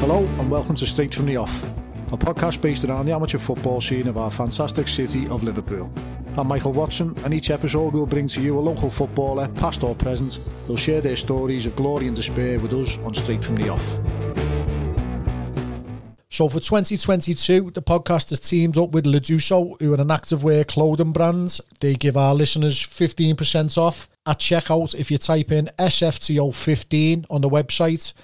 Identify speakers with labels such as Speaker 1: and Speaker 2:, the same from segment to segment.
Speaker 1: Hello and welcome to Straight from the Off, a podcast based around the amateur football scene of our fantastic city of Liverpool. I'm Michael Watson, and each episode will bring to you a local footballer, past or present, who'll share their stories of glory and despair with us on Straight from the Off. So for 2022, the podcast has teamed up with Leduso, who are an activewear clothing brand. They give our listeners 15% off at checkout if you type in SFTO15 on the website.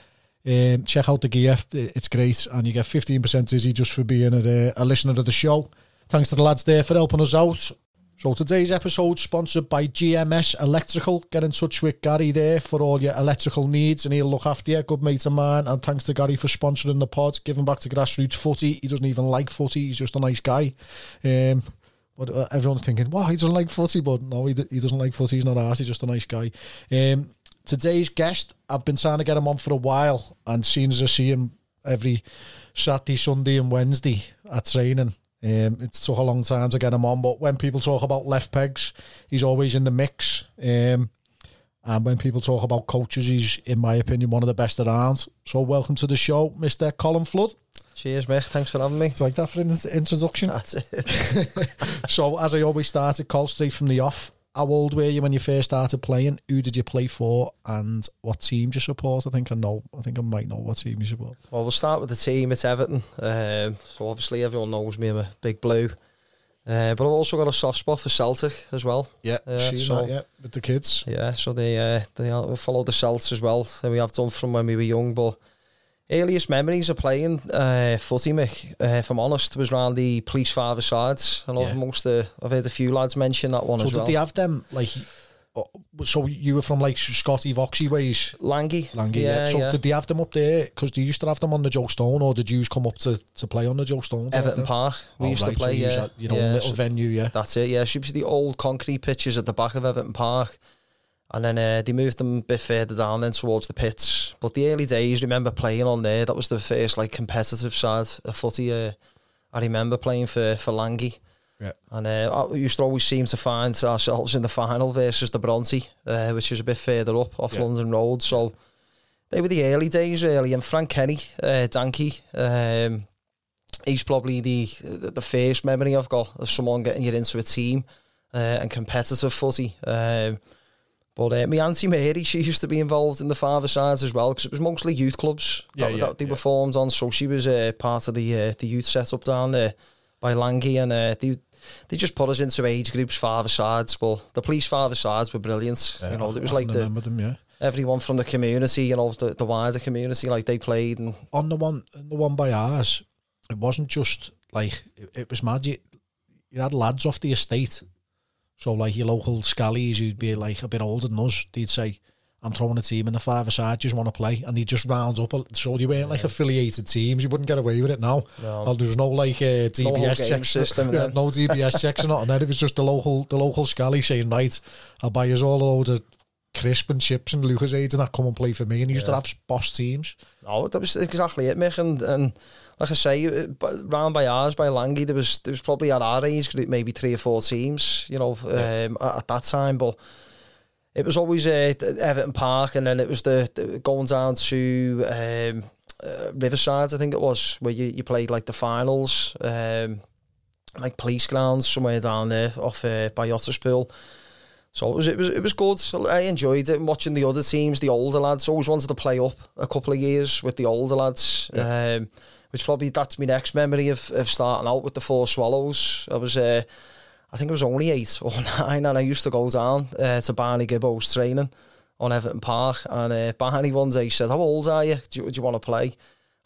Speaker 1: Um, check out the gear, it's great, and you get 15% easy just for being a, a listener to the show. Thanks to the lads there for helping us out. So today's episode sponsored by GMS Electrical. Get in touch with Gary there for all your electrical needs and he'll look after you. Good mate of mine. And thanks to Gary for sponsoring the pod. Giving back to grassroots footy. He doesn't even like footy. He's just a nice guy. Um, but uh, everyone's thinking, wow, he doesn't like footy. But no, he, he doesn't like footy. He's not arsed. He's just a nice guy. Um, today's guest, I've been trying to get him on for a while, and seeing as I see him every Saturday, Sunday, and Wednesday at training, um, it took a long time to get him on. But when people talk about left pegs, he's always in the mix. Um, and when people talk about coaches, he's, in my opinion, one of the best around. So, welcome to the show, Mr. Colin Flood.
Speaker 2: Cheers, mate. Thanks for having me.
Speaker 1: It's like that for an introduction.
Speaker 2: That's it.
Speaker 1: so, as I always started, call straight from the off. How old were you when you first started playing? Who did you play for, and what team do you support? I think I know. I think I might know what team you support.
Speaker 2: Well, we'll start with the team. It's Everton. Um, so obviously everyone knows me. I'm a big blue. Uh, but I've also got a soft spot for Celtic as well.
Speaker 1: Yeah, uh, so, that, yeah, with the kids.
Speaker 2: Yeah, so they uh, they follow the Celts as well. And we have done from when we were young, but earliest memories of playing uh, footy, Mick, uh, if I'm honest, was around the police father sides. I know yeah. amongst the, I've heard a few lads mention that one
Speaker 1: so
Speaker 2: as well.
Speaker 1: So did they have them, like, uh, so you were from like Scotty Voxy ways?
Speaker 2: Langy.
Speaker 1: Langy, yeah. yeah. So yeah. did they have them up there? Because they used to have them on the Joe Stone, or did you come up to, to play on the Joe Stone?
Speaker 2: Everton Park. We oh, used right, to play, so yeah.
Speaker 1: you know, yeah, little
Speaker 2: so
Speaker 1: venue, yeah.
Speaker 2: That's it, yeah. Be the old concrete pitches at the back of Everton Park. And then uh, they moved them a bit further down then towards the pits. But the early days, remember playing on there. That was the first like competitive side of footy. Uh, I remember playing for for Langy.
Speaker 1: Yeah.
Speaker 2: And uh, we used to always seem to find ourselves in the final versus the Bronte, uh, which is a bit further up off yeah. London Road. So they were the early days really. And Frank Kenny, uh, Danky, um, he's probably the the first memory I've got of someone getting you into a team uh, and competitive footy. Um, but uh, my auntie Mary, she used to be involved in the father sides as well because it was mostly youth clubs
Speaker 1: yeah,
Speaker 2: that,
Speaker 1: yeah,
Speaker 2: that they
Speaker 1: yeah.
Speaker 2: were formed on. So she was uh, part of the uh, the youth setup down there by Langy, and uh, they they just put us into age groups, father sides. But the police father sides were brilliant. You know,
Speaker 1: it
Speaker 2: was like the
Speaker 1: them, yeah.
Speaker 2: everyone from the community, you know, the, the wider community, like they played. And
Speaker 1: on the one, the one by ours, it wasn't just like it, it was magic. You had lads off the estate so like your local scallies who'd be like a bit older than us, they'd say, I'm throwing a team in the five aside, just want to play. And he'd just round up. So you weren't yeah. like affiliated teams. You wouldn't get away with it now.
Speaker 2: No.
Speaker 1: There was no like uh, DBS
Speaker 2: checks. System, yeah,
Speaker 1: no DBS checks or nothing. Then it was just the local the local scally saying, right, I'll buy you all a load of crisp and chips and Lucozade and that come and play for me. And he used to have boss teams.
Speaker 2: Oh, that was exactly it, Mick. And, and like I say, uh, round by ours, by Langy, there was there was probably at our age group maybe three or four teams, you know, yeah. um, at, at, that time. But it was always uh, Everton Park, and then it was the, the going down to um, uh, Riverside, I think it was, where you, you played like the finals, um, like police grounds somewhere down there off uh, by Otterspool. So it was it was it was good. So I enjoyed it. watching the other teams, the older lads. Always wanted to play up a couple of years with the older lads. Yeah. Um, which probably that's my next memory of, of starting out with the four swallows. I was uh, I think it was only eight or nine, and I used to go down uh, to Barney Gibbo's training on Everton Park, and uh, Barney one day said, "How old are you? Do, you? you want to play?"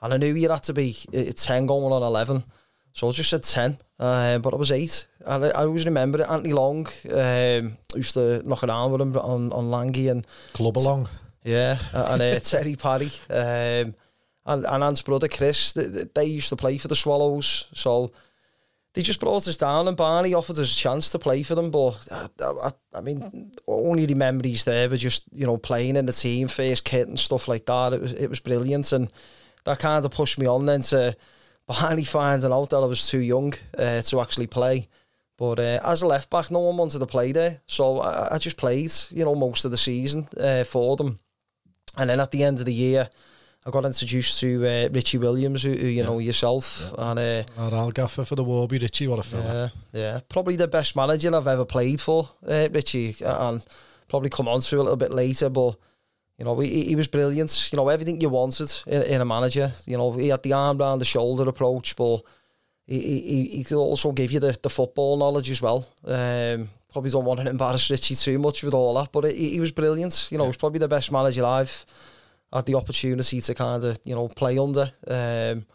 Speaker 2: And I knew you had to be uh, ten going on eleven. So I just said 10, uh, but I was 8. And I, I always remember it. Anthony Long um, used to knock around with him on, on Langy and...
Speaker 1: Club along.
Speaker 2: Yeah, and uh, Terry Parry um, and, and Ant's brother Chris, they, they used to play for the Swallows. So they just brought us down and Barney offered us a chance to play for them. But I, I, I mean, only the memories there were just, you know, playing in the team, first kit and stuff like that. It was, it was brilliant. And that kind of pushed me on then to Barney finding out that I was too young uh, to actually play. But uh, as a left back, no one wanted to play there, so I, I just played, you know, most of the season uh, for them. And then at the end of the year, I got introduced to uh, Richie Williams, who, who you
Speaker 1: Yeah.
Speaker 2: know yourself, and uh,
Speaker 1: Our Al Gaffer for the Warby Richie, what a fella.
Speaker 2: yeah, yeah, probably the best manager I've ever played for, uh, Richie, and probably come on to a little bit later, but. You know, he, he was brilliant. You know, everything you wanted in, in a manager. You know, he had the arm round the shoulder approach, but he, he, he could also give you the, the football knowledge as well. Um, probably don't want to embarrass Richie too much with all that, but he, he was brilliant. You know, he's probably the best manager I've had the opportunity to kind of, you know, play under. Um,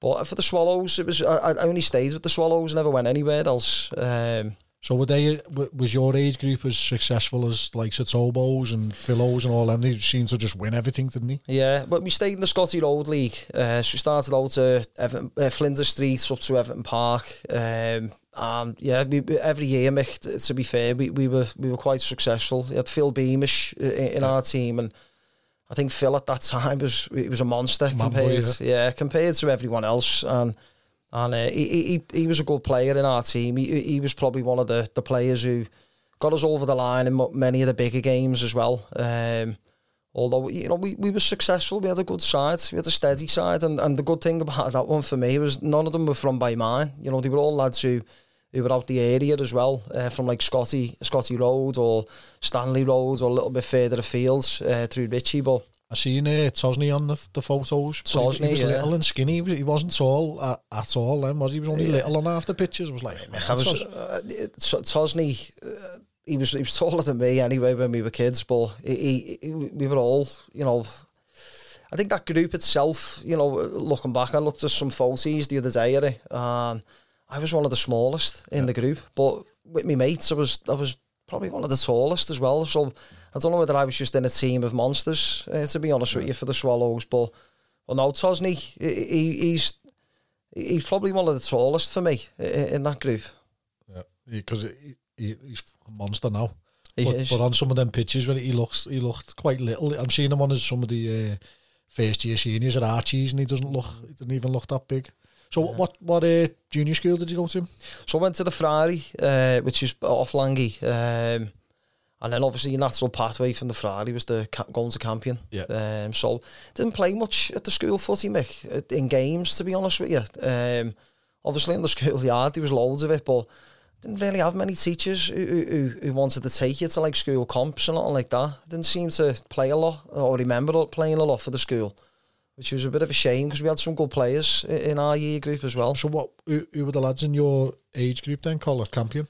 Speaker 2: but for the Swallows, it was I, I only stayed with the Swallows, never went anywhere else. Um,
Speaker 1: So were they, was your age group as successful as like Satobos and Philos and all them? They seemed to just win everything, didn't they?
Speaker 2: Yeah, but we stayed in the Scotty Road League. Uh, so we started out Everton, uh, Flinders Street up to Everton Park. Um, and yeah, we, every year, Mick, to be fair, we, we were we were quite successful. We had Phil Beamish uh, in, in our team, and I think Phil at that time was he was a monster
Speaker 1: Man
Speaker 2: compared,
Speaker 1: boy,
Speaker 2: yeah. compared to everyone else. And and uh, he, he he- he was a good player in our team. He he was probably one of the the players who got us over the line in many of the bigger games as well. Um, although you know we, we were successful, we had a good side, we had a steady side, and, and the good thing about that one for me was none of them were from by mine. You know they were all lads who who were out the area as well, uh, from like Scotty Scotty Road or Stanley Road or a little bit further afield uh, through Richie, but.
Speaker 1: I seen uh, Tosney on the, the photos. but he- was
Speaker 2: yeah.
Speaker 1: little and skinny. He, was, he wasn't tall at, at all then, was he? He was only
Speaker 2: Yeah.
Speaker 1: little on half the pictures. It was like,
Speaker 2: I was
Speaker 1: Tos-
Speaker 2: uh, Tosney. Uh, he was he was taller than me anyway when we were kids, but he, he, we were all you know. I think that group itself, you know, looking back, I looked at some photos the other day, Eddie, and I was one of the smallest in the group. But with me mates, I was I was probably one of the tallest as well. So I don't know whether I was just in a team of monsters, uh, to be honest with you, for the Swallows. But well, no, Tosney, he, he, he's he's probably one of the tallest for me in that group.
Speaker 1: Yeah, because he, he, he's a monster now.
Speaker 2: He
Speaker 1: but,
Speaker 2: is.
Speaker 1: but on some of them pictures, when he looks, he looked quite little. I'm seeing him on some of the uh, first year seniors at Archie's, and he doesn't look, he doesn't even look that big. So what what uh, junior school did you go to?
Speaker 2: So I went to the Ferrari, uh, which is off Langy. Um, and then obviously your natural pathway from the Ferrari was the going to Campion.
Speaker 1: Yeah.
Speaker 2: Um, so didn't play much at the school footy, Mick, in games, to be honest with you. Um, obviously in the school yard there was loads of it, but didn't really have many teachers who, who, who- wanted to take you to like school comps and nothing like that. Didn't seem to play a lot or remember playing a lot for the school, which was a bit of a shame because we had some good players in our year group as well.
Speaker 1: So what? Who, who were the lads in your age group then? Call it Campion.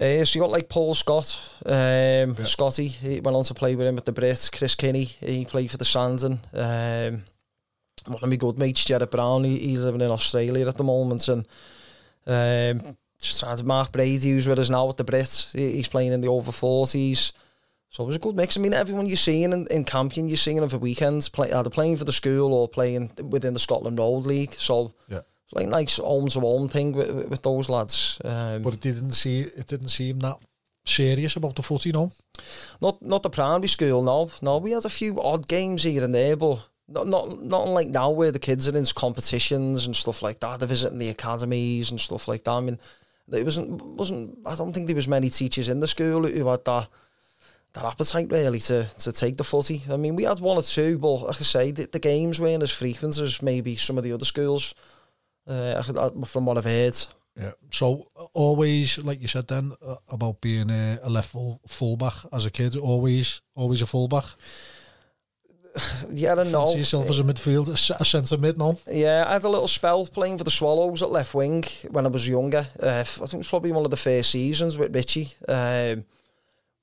Speaker 2: Uh, so you got like Paul Scott, um, Scotty. He went on to play with him at the Brits. Chris Kinney, he played for the Sandon. Um, one of my good mates, Jared Brown, he, he's living in Australia at the moment, and um, just had Mark Brady, who's with us now at the Brits. He, he's playing in the over forties. So it was a good mix. I mean, everyone you're seeing in, in Campion, you're seeing over weekends, play, either playing for the school or playing within the Scotland Road League. So
Speaker 1: Yeah.
Speaker 2: it's like a nice home to home thing with, with, with those lads. Um,
Speaker 1: But it didn't see it didn't seem that serious about the footy, no.
Speaker 2: Not not the primary school, no. No, we had a few odd games here and there, but not not not like now where the kids are in competitions and stuff like that. They're visiting the academies and stuff like that. I mean, there wasn't wasn't. I don't think there was many teachers in the school who had that that appetite really to to take the footy. I mean, we had one or two, but like I say, the, the games weren't as frequent as maybe some of the other schools. Uh, uh, from what I've heard.
Speaker 1: Yeah. So uh, always, like you said then, uh, about being a, a left full fullback as a kid, always always a fullback.
Speaker 2: Yeah, I don't know.
Speaker 1: Fancy yourself as a midfield, a, c- a centre mid, no?
Speaker 2: Yeah, I had a little spell playing for the Swallows at left wing when I was younger. Uh, I think it was probably one of the first seasons with Richie. Um,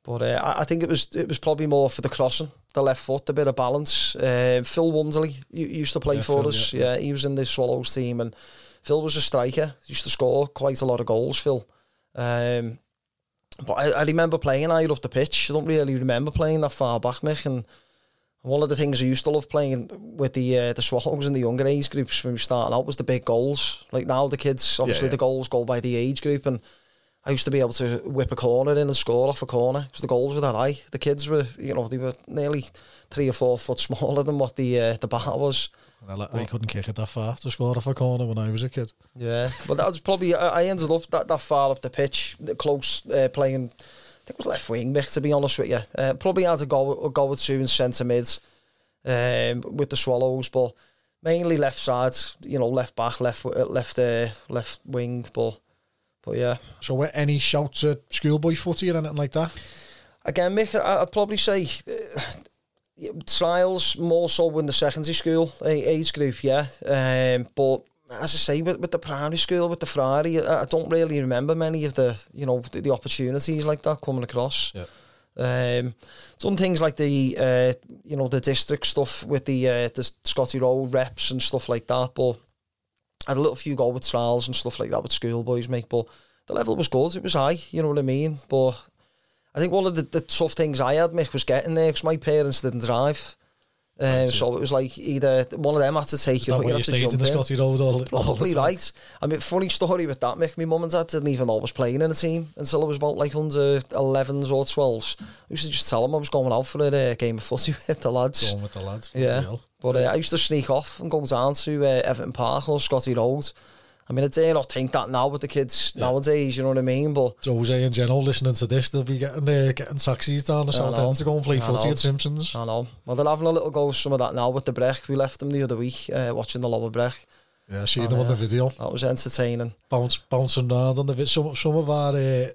Speaker 2: but uh, I, think it was it was probably more for the crossing, the left foot, a bit of balance. Uh, Phil Wonderley used to play
Speaker 1: Yeah,
Speaker 2: for
Speaker 1: Phil,
Speaker 2: us.
Speaker 1: yeah.
Speaker 2: Yeah, he was in the Swallows team, and Phil was a striker. He used to score quite a lot of goals. Phil. Um, but I, I remember playing higher up the pitch. I don't really remember playing that far back, Mick, and one of the things I used to love playing with the uh, the Swallows and the younger age groups when we started out was the big goals. Like now the kids, obviously
Speaker 1: yeah.
Speaker 2: the goals go by the age group, and I used to be able to whip a corner in and score off a corner because the goals were that high. The kids were, you know, they were nearly three or four foot smaller than what the uh, the bar was.
Speaker 1: Well, I, I couldn't kick it that far to score off a corner when I was a kid.
Speaker 2: Yeah, but that was probably I ended up that, that far up the pitch, close uh, playing. I think it was left wing, Mick, to be honest with you. Uh, probably had a goal a goal or two in centre mid. um, with the Swallows, but mainly left side, you know, left back, left left uh, left wing, but but yeah.
Speaker 1: So were any shouts at schoolboy footy or anything like that?
Speaker 2: Again, Mick, I'd probably say uh, trials more so in the secondary school age group, yeah. Um, but as I say, with, with the primary school, with the Ferrari, I, I don't really remember many of the, you know, the, the opportunities like that coming across.
Speaker 1: Yeah.
Speaker 2: Um, some things like the, uh, you know, the district stuff with the uh, the Scotty Road reps and stuff like that. But had a little few with trials and stuff like that with schoolboys, mate. But the level was good. It was high, you know what I mean. But I think one of the, the tough things I had, Mick, was getting there because my parents didn't drive. Um, so it was like either one of them had to take you,
Speaker 1: or you had to jump in. the Scotty Road all,
Speaker 2: Probably all right. I mean, funny story with that, Mick. My mum and dad didn't even know I was playing in a team until I was about like under 11s or 12s. I used to just tell them I was going out for a uh, game of footy with the lads.
Speaker 1: Going with the lads.
Speaker 2: Yeah. But uh, I used to sneak off and go down to uh, Everton Park or Scotty Road I mean, I dare not think that now with the kids yeah. nowadays, you know what I mean? But
Speaker 1: Jose in general listening to this, they'll be getting uh, getting taxis down the South End to go and play footy at Simpsons.
Speaker 2: I know. Well, they're having a little go with some of that now with the break. We left them the other week uh, watching the lower break.
Speaker 1: Yeah, seen them on the video.
Speaker 2: That was entertaining.
Speaker 1: Bounce, bouncing around on the video. Some, some of our uh,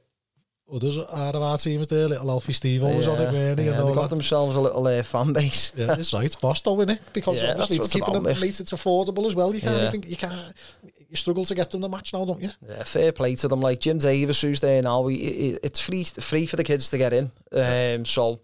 Speaker 1: others out of our teams there, little Alfie Steve was yeah, on it, weren't he?
Speaker 2: Yeah, they got that. themselves a little uh, fan base.
Speaker 1: yeah, it's right. It's boss though, isn't it? Because yeah, obviously it's keeping them, mate, it's affordable as well. You can't yeah. even, you can't, you struggle to get them the match now, don't you?
Speaker 2: Yeah, fair play to them. Like Jim Davis, who's there now, he, he, it's free free for the kids to get in. Um, so,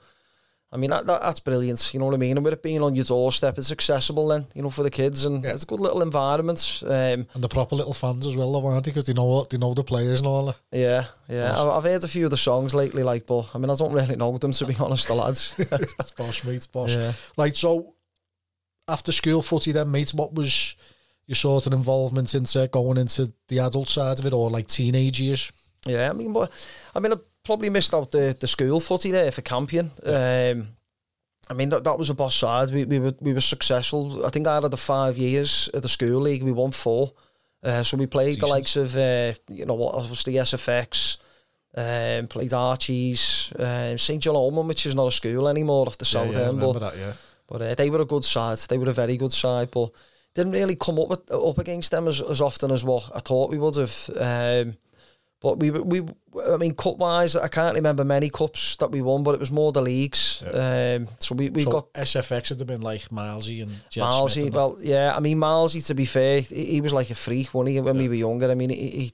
Speaker 2: I mean, that, that, that's brilliant. You know what I mean? And with it being on your doorstep, it's accessible then, you know, for the kids, and yeah. it's a good little environment. Um,
Speaker 1: and the proper little fans as well, aren't they? Because they know what they know the players and all that.
Speaker 2: Yeah, yeah. I've, I've, heard a few of the songs lately, like, but I mean, I don't really know them to be honest, the lads.
Speaker 1: that's boss, mate, boss. Yeah. Right, so after school footy, then, mate, what was your sort of involvement into going into the adult side of it or like teenage years?
Speaker 2: Yeah, I mean, but I mean, I probably missed out the, the school footy there for Campion. Yeah. Um, I mean, that, that was a boss side. We, we were we were successful. I think out of the five years of the school league, we won four. Uh, so we played Decent. the likes of, uh, you know, what obviously SFX, um, played Archie's, um, St. John which is not a school anymore off the yeah, south
Speaker 1: yeah,
Speaker 2: end.
Speaker 1: But, that, yeah.
Speaker 2: but uh, they were a good side. They were a very good side. But didn't really come up with, up against them as, as often as what I thought we would have. Um, but we we I mean cup wise, I can't remember many cups that we won, but it was more the leagues. Yeah. Um, so we, we so got
Speaker 1: SFX had been like Milesy and Jed
Speaker 2: Milesy. Well, yeah, I mean Milesy. To be fair, he, he was like a freak when he when yeah. we were younger. I mean he. he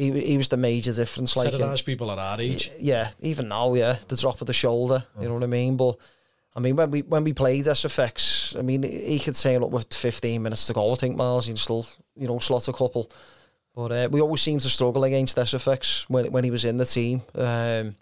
Speaker 2: he, was the major difference. Like
Speaker 1: nice people at our age.
Speaker 2: Yeah, even now, yeah, the drop of the shoulder. You know what I mean? But I mean, when we when we played SFX, I mean, he could turn up with 15 minutes to go. I think Miles, he'd still, you know, slot a couple. But uh, we always seemed to struggle against SFX when when he was in the team. Um,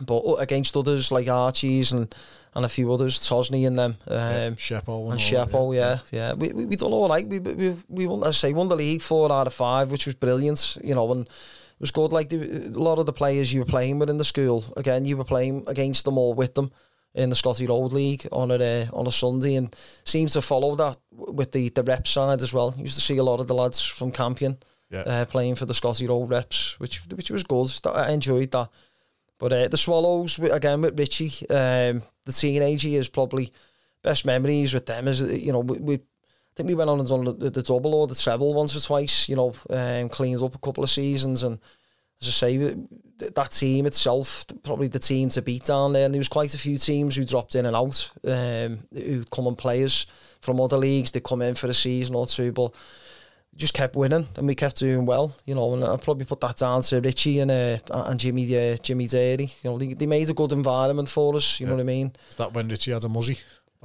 Speaker 2: but against others like Archie's and, and a few others, Tosney and them, um, yeah,
Speaker 1: Shepo
Speaker 2: and, and Shepo, yeah, yeah, yeah. We, we we done all right. We we we won, I say, won the league four out of five, which was brilliant. You know, and it was good. Like the, a lot of the players you were playing with in the school, again, you were playing against them all with them in the Scotty Road League on a uh, on a Sunday, and seems to follow that with the the rep side as well. Used to see a lot of the lads from Campion yeah. uh, playing for the Scotty Road reps, which which was good. I enjoyed that. But uh, the Swallows again with Richie, um, the teenage years probably best memories with them is you know we, we I think we went on and done the, the double or the treble once or twice. You know, um, cleaned up a couple of seasons and as I say, that team itself, probably the team to beat down there. And there was quite a few teams who dropped in and out, um, who come on players from other leagues. They come in for a season or two, but just kept winning and we kept doing well, you know. And I probably put that down to Richie and uh, and Jimmy uh, Jimmy Derry. You know, they, they made a good environment for us. You yeah. know what I mean?
Speaker 1: Is that when Richie had a muzzy?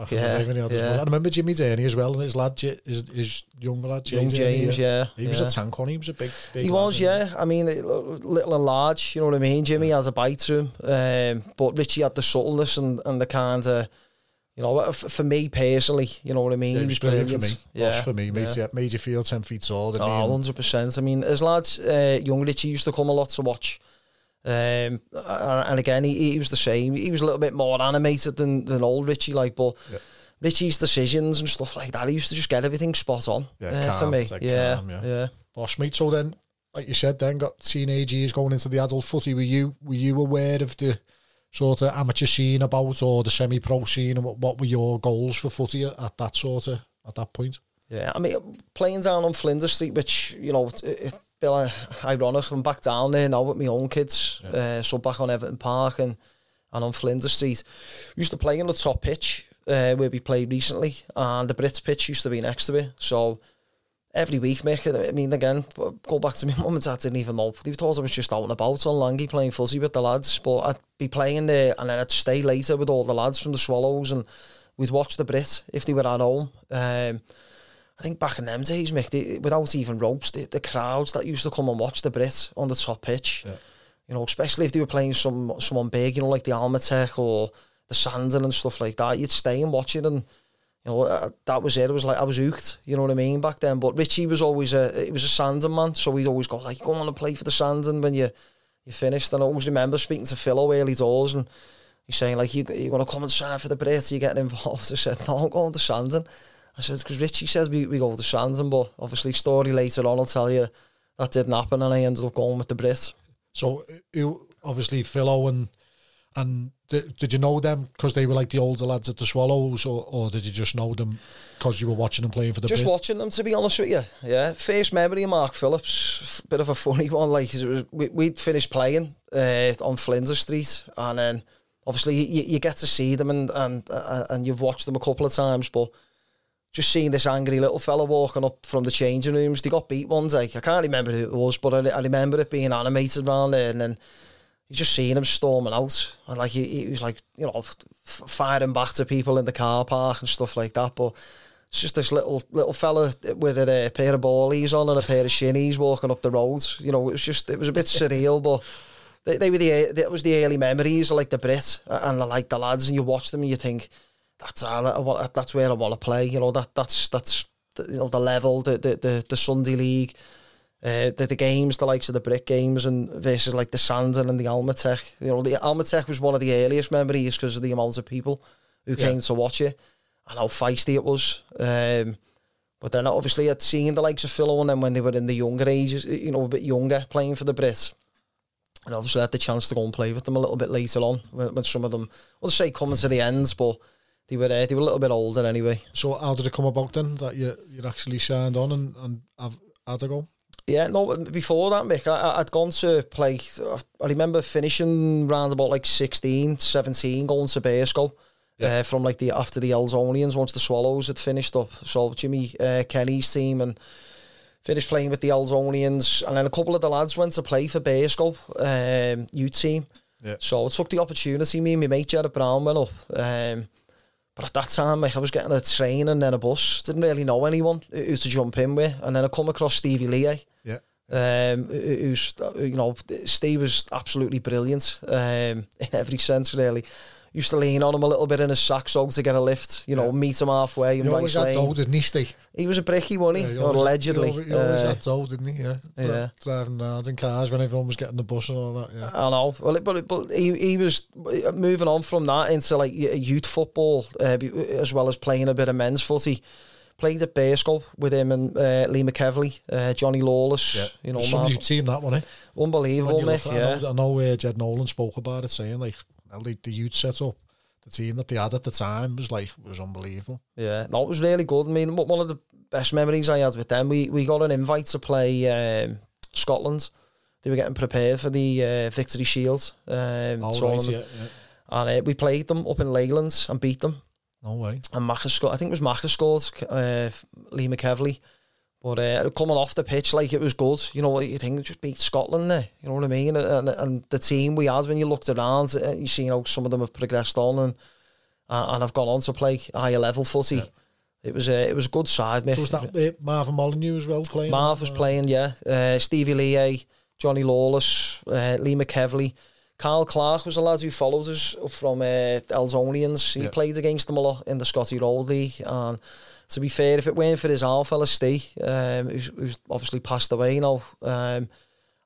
Speaker 1: Yeah, yeah. I remember Jimmy Denny as well, and his lad, his, his young lad,
Speaker 2: young James, yeah.
Speaker 1: He was a tank on. He was a big, big.
Speaker 2: He was, yeah. I mean, little and large. You know what I mean? Jimmy has a bite to him, um, but Richie had the subtleness and, and the kind of. You know, for me personally, you know what I mean.
Speaker 1: Yeah, he was brilliant, for me. Yeah, for me, made, yeah. made you feel ten feet tall.
Speaker 2: Oh, 100 percent. I mean, as lads, uh, young Richie used to come a lot to watch. Um, and again, he, he was the same. He was a little bit more animated than, than old Richie, like, but yeah. Richie's decisions and stuff like that, he used to just get everything spot on yeah, uh, calm, for me. Like yeah, calm, yeah, yeah.
Speaker 1: Boss mate. So then, like you said, then got teenage years going into the adult footy. Were you were you aware of the sort of amateur scene about or the semi-pro scene and what, what were your goals for footy at that sort of at that point?
Speaker 2: Yeah, I mean, playing down on Flinders Street, which, you know, it, it feel like ironic. I'm back down there now with my own kids. Yeah. Uh, so back on Everton Park and, and on Flinders Street. We used to play in the top pitch uh, where we played recently, and the Brits pitch used to be next to it. So every week, Mick, I mean, again, go back to my mum and dad didn't even know. They thought I was just out and about on Langy playing fuzzy with the lads. But I'd be playing there and then I'd stay later with all the lads from the Swallows and we'd watch the Brit if they were at home. Um, I think back in them days, Mick, they, without even ropes, the, the, crowds that used to come and watch the Brit on the top pitch, yeah. you know, especially if they were playing some someone big, you know, like the Almatech or the Sandon and stuff like that, you'd stay and watch it and you know, uh, that was it. It was like I was hooked, you know what I mean, back then. But Richie was always a he was a Sandon man, so he'd always go like, "Go on and play for the Sandon when you you finished." And I always remember speaking to Philo early doors and he's saying like, "You you going to come and sign for the Brit? Are you getting involved?" I said, "No, I'm going to Sandon." I said, because Richie says we, we go to Sandon, but obviously story later on, I'll tell you that didn't happen and I ended up going with the Brits.
Speaker 1: So you obviously Philo and and did, did you know them because they were like the older lads at the Swallows, or, or did you just know them because you were watching them playing for the?
Speaker 2: Just Brit? watching them, to be honest with you. Yeah, first memory of Mark Phillips, bit of a funny one. Like it was, we, would finished playing uh, on Flinders Street, and then obviously you, you get to see them and and uh, and you've watched them a couple of times, but just seeing this angry little fella walking up from the changing rooms. They got beat one day. I can't remember who it was, but I, I remember it being animated around there. And then you just seeing him storming out. And like he, he was like, you know, firing back to people in the car park and stuff like that. But it's just this little little fella with a, a pair of ballies on and a pair of shinies walking up the roads. You know, it was just, it was a bit surreal, but they, they were the, that was the early memories of like the Brit and the, like the lads and you watch them and you think, that's uh, that's where I want to play. You know that that's that's the, you know the level, the the the, the Sunday league, uh, the the games, the likes of the Brit games, and versus like the Sandon and the Almatech. You know the Almatech was one of the earliest memories because of the amount of people who yeah. came to watch it and how feisty it was. Um, but then obviously I'd seen the likes of Philo and them when they were in the younger ages, you know, a bit younger, playing for the Brits. And obviously I had the chance to go and play with them a little bit later on when, when some of them, well, say coming to the ends, but they were uh, they were a little bit older anyway.
Speaker 1: So how did it come about then that you you actually signed on and and have had a go?
Speaker 2: Yeah, no. Before that, Mick, I, I'd gone to play. I remember finishing round about like 16, 17, going to Burscough. Yeah. Uh, from like the after the Elsonians once the Swallows had finished up. So Jimmy uh, Kenny's team and finished playing with the Elsonians, and then a couple of the lads went to play for Burscough um, youth team. Yeah. So I took the opportunity. Me and my mate Jared Brown went up. Um, but at that time, like, I was getting a train and then a bus. Didn't really know anyone who to jump in with. And then I come across Stevie Lee.
Speaker 1: Yeah.
Speaker 2: Um, who's, you know, Steve was absolutely brilliant um, in every sense, really used to lean on him a little bit in his sack saxo to get a lift, you know, yeah. meet him halfway.
Speaker 1: He always had dough, didn't he, Steve?
Speaker 2: He was a bricky, wasn't he? Yeah, he or allegedly.
Speaker 1: Had, he always, uh, had dough, didn't he? Yeah. yeah. Driving around in cars when everyone was getting the bus and all that, yeah. I
Speaker 2: know. Well, but, but he, he was moving on from that into like youth football uh, as well as playing a bit of men's footy played at Burscough with him and uh, Lee McEvilly, uh, Johnny Lawless. Yeah. You know,
Speaker 1: some new team that one, eh?
Speaker 2: Unbelievable, Nick. Yeah.
Speaker 1: I know, I know uh, Jed Nolan spoke about it, saying like the, the youth set up the team that they had at the time was like was unbelievable.
Speaker 2: Yeah, no, it was really good. I mean, one of the best memories I had with them, we we got an invite to play um, Scotland. They were getting prepared for the uh, Victory Shield um,
Speaker 1: oh, right, yeah, yeah.
Speaker 2: and uh, we played them up in Leyland and beat them.
Speaker 1: No way.
Speaker 2: And Macca scored. I think it was Macca scored. Uh, Lee McEvilly. But uh, coming off the pitch, like it was good. You know you think? Just beat Scotland there. You know what I mean? And, and the team we had when you looked around, uh, you see how some of them have progressed on and uh, and have gone on to play higher level footy. Yeah. It was a it was a good side, mate.
Speaker 1: So was that uh, Marvin Molyneux as well playing?
Speaker 2: Marv was playing, yeah. Uh, Stevie Lee, Johnny Lawless, uh, Lee McEvilly. Carl Clark was a lad who followed us up from uh, Elsonians. He yeah. played against them a lot in the Scotty Road League and to be fair, if it weren't for his old fella Steve, um, who's, who's, obviously passed away now, um,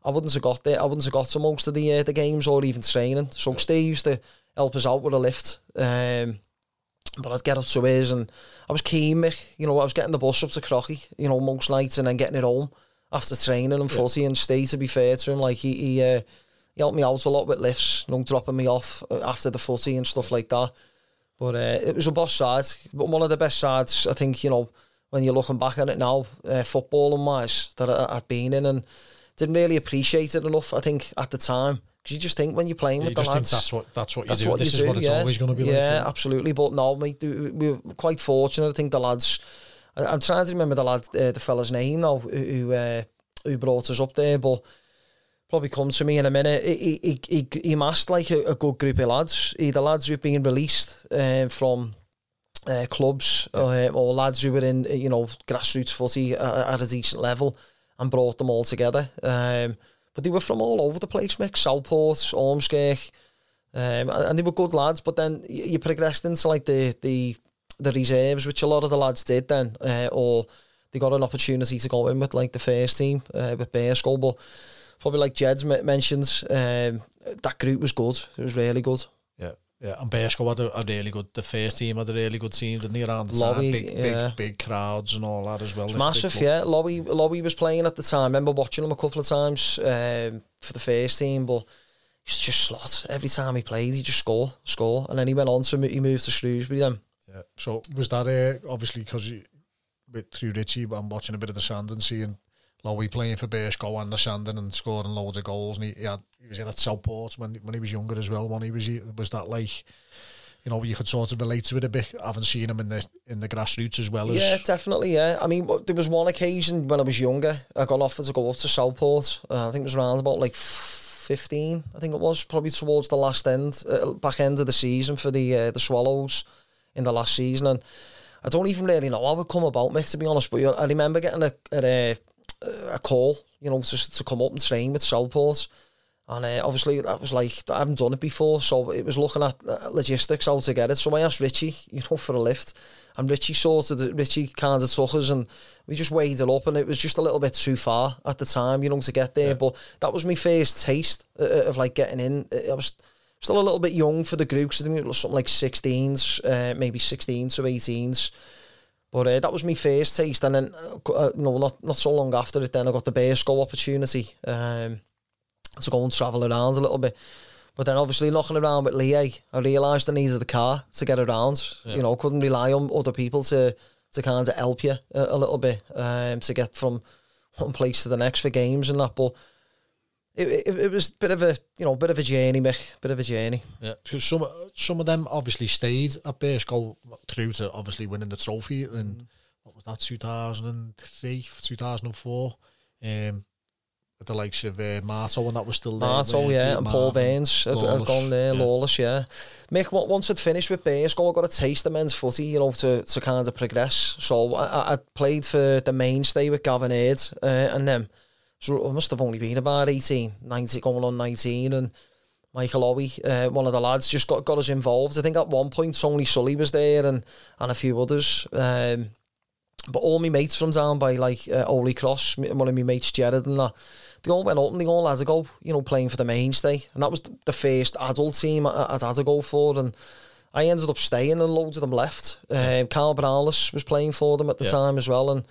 Speaker 2: I wouldn't have got there. I wouldn't have got to most of the uh, the games or even training. So yeah. Steve used to help us out with a lift. Um, but I'd get up to his and I was keen, Mick. You know, I was getting the bus up to Crocky, you know, most nights and then getting it home after training and yeah. footy and stay to be fair to him. Like he he, uh, he helped me out a lot with lifts, you know, dropping me off uh, after the footy and stuff like that. But uh, it was a boss side, but one of the best sides, I think, you know, when you're looking back at it now, uh, footballing wise, that I, I've been in and didn't really appreciate it enough, I think, at the time. Because you just think when you're playing
Speaker 1: Yeah,
Speaker 2: with
Speaker 1: you
Speaker 2: the
Speaker 1: just think
Speaker 2: lads,
Speaker 1: that's what that's what you
Speaker 2: that's
Speaker 1: do.
Speaker 2: what
Speaker 1: this
Speaker 2: you
Speaker 1: is
Speaker 2: do,
Speaker 1: what it's
Speaker 2: yeah.
Speaker 1: always going to be like.
Speaker 2: yeah, absolutely. But no, mate, we we were quite fortunate. I think the lads. I- I'm trying to remember the lad, uh, the fella's name now, who who, uh, who brought us up there, but probably come to me in a minute. He he he, he amassed like a, a good group of lads. Either lads who've been released um, from. Uh, clubs uh, or lads who were in you know grassroots footy at, at a decent level and brought them all together um, but they were from all over the place Mick Southport, Ormskirk um, and and they were good lads, but then you progressed into like the the the reserves, which a lot of the lads did then, uh, or they got an opportunity to go in with like the first team uh, with Burscough. But probably like Jed's mentions, um, that group was good. It was really good.
Speaker 1: Yeah, yeah. And Burscough had a, a really good. The first team had a really good team, didn't they? Around the
Speaker 2: Lobby,
Speaker 1: time, big,
Speaker 2: yeah.
Speaker 1: big, big crowds and all that as well.
Speaker 2: Massive, yeah. Lobby Lobby was playing at the time. I remember watching him a couple of times um, for the first team, but he used just slot every time he played. He just score, score, and then he went on to he moved to Shrewsbury then.
Speaker 1: Yeah. So was that uh, obviously because with through Richie, but I'm watching a bit of the Sandon seeing Lowy playing for Burscough and the Sandon and scoring loads of goals, and he, he had he was in at Southport when when he was younger as well. When he was was that like. You know, you could sort of relate to it a bit, I haven't seen him in the in the grassroots as well as
Speaker 2: Yeah, definitely. Yeah, I mean, there was one occasion when I was younger. I got offered to go up to Southport. Uh, I think it was around about like fifteen. I think it was probably towards the last end, uh, back end of the season for the uh, the Swallows in the last season, and I don't even really know how it come about, Mick. To be honest, but I remember getting a a, a call, you know, to to come up and train with Southport. And uh, obviously that was like I haven't done it before, so it was looking at uh, logistics how to get it. So I asked Richie, you know, for a lift, and Richie sort of Richie kind of took us, and we just weighed it up, and it was just a little bit too far at the time, you know, to get there. But that was my first taste uh, of like getting in. I was still a little bit young for the group, 'cause I think it was something like 16s, uh, maybe 16 to 18s. But uh, that was my first taste, and then uh, uh, no, not not so long after it, then I got the Burscough opportunity. Um, to go and travel around a little bit. But then obviously knocking around with Lee, I realised I needed the car to get around. You know, couldn't rely on other people to to kind of help you a, a little bit um, to get from one place to the next for games and that. But it, it, it was a bit of a you know bit of a journey, Mick, bit of a journey.
Speaker 1: Yeah, so some some of them obviously stayed at Burscough through to obviously winning the trophy in what was that 2003, 2004. Um, the likes of uh, Marto and that was still there.
Speaker 2: Marto, yeah, and Paul Baines had, had gone there,
Speaker 1: yeah.
Speaker 2: Lawless, yeah. Mick, on- once I'd finished with Burscough, I got a taste of men's footy, you know, to, to kind of progress. So I, I played for the mainstay with Gavin Aid uh, and them. So I must have only been about 18, 19, going on 19, and Michael Owie, uh, one of the lads, just got, got us involved. I think at one point Tony Sully was there and, and a few others. Um, but all my mates from down by like uh, Holy Cross, one of my mates, Jared, and that, they all went up and they all had to go, you know, playing for the mainstay. And that was the- first adult team I, I'd had to go for. And I ended up staying and loads of them left. Um, Carl Brownless was playing for them at the
Speaker 1: Yeah.
Speaker 2: time as well. And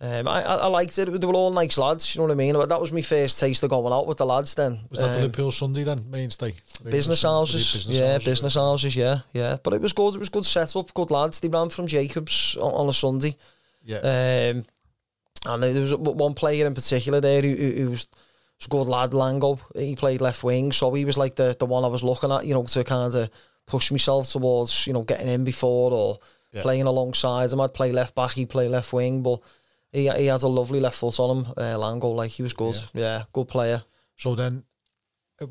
Speaker 2: um, I, I liked it. They were all nice lads, you know what I mean? But that was my first taste of going out with the lads then.
Speaker 1: Was that the
Speaker 2: Um,
Speaker 1: Liverpool Sunday then, mainstay?
Speaker 2: business houses,
Speaker 1: Business
Speaker 2: yeah,
Speaker 1: houses,
Speaker 2: business houses, yeah, yeah. But it was good. It was good setup, good lads. They ran from Jacobs on, on a Sunday,
Speaker 1: Yeah,
Speaker 2: um, and there was one player in particular there who, who, who was, was a good lad, Lango. He played left wing, so he was like the the one I was looking at, you know, to kind of push myself towards, you know, getting in before or
Speaker 1: Yeah.
Speaker 2: playing alongside him. I'd play left back, he'd play left wing, but. He, he has a lovely left foot on him, uh, Lango. Like he was good, yeah, good player.
Speaker 1: so then,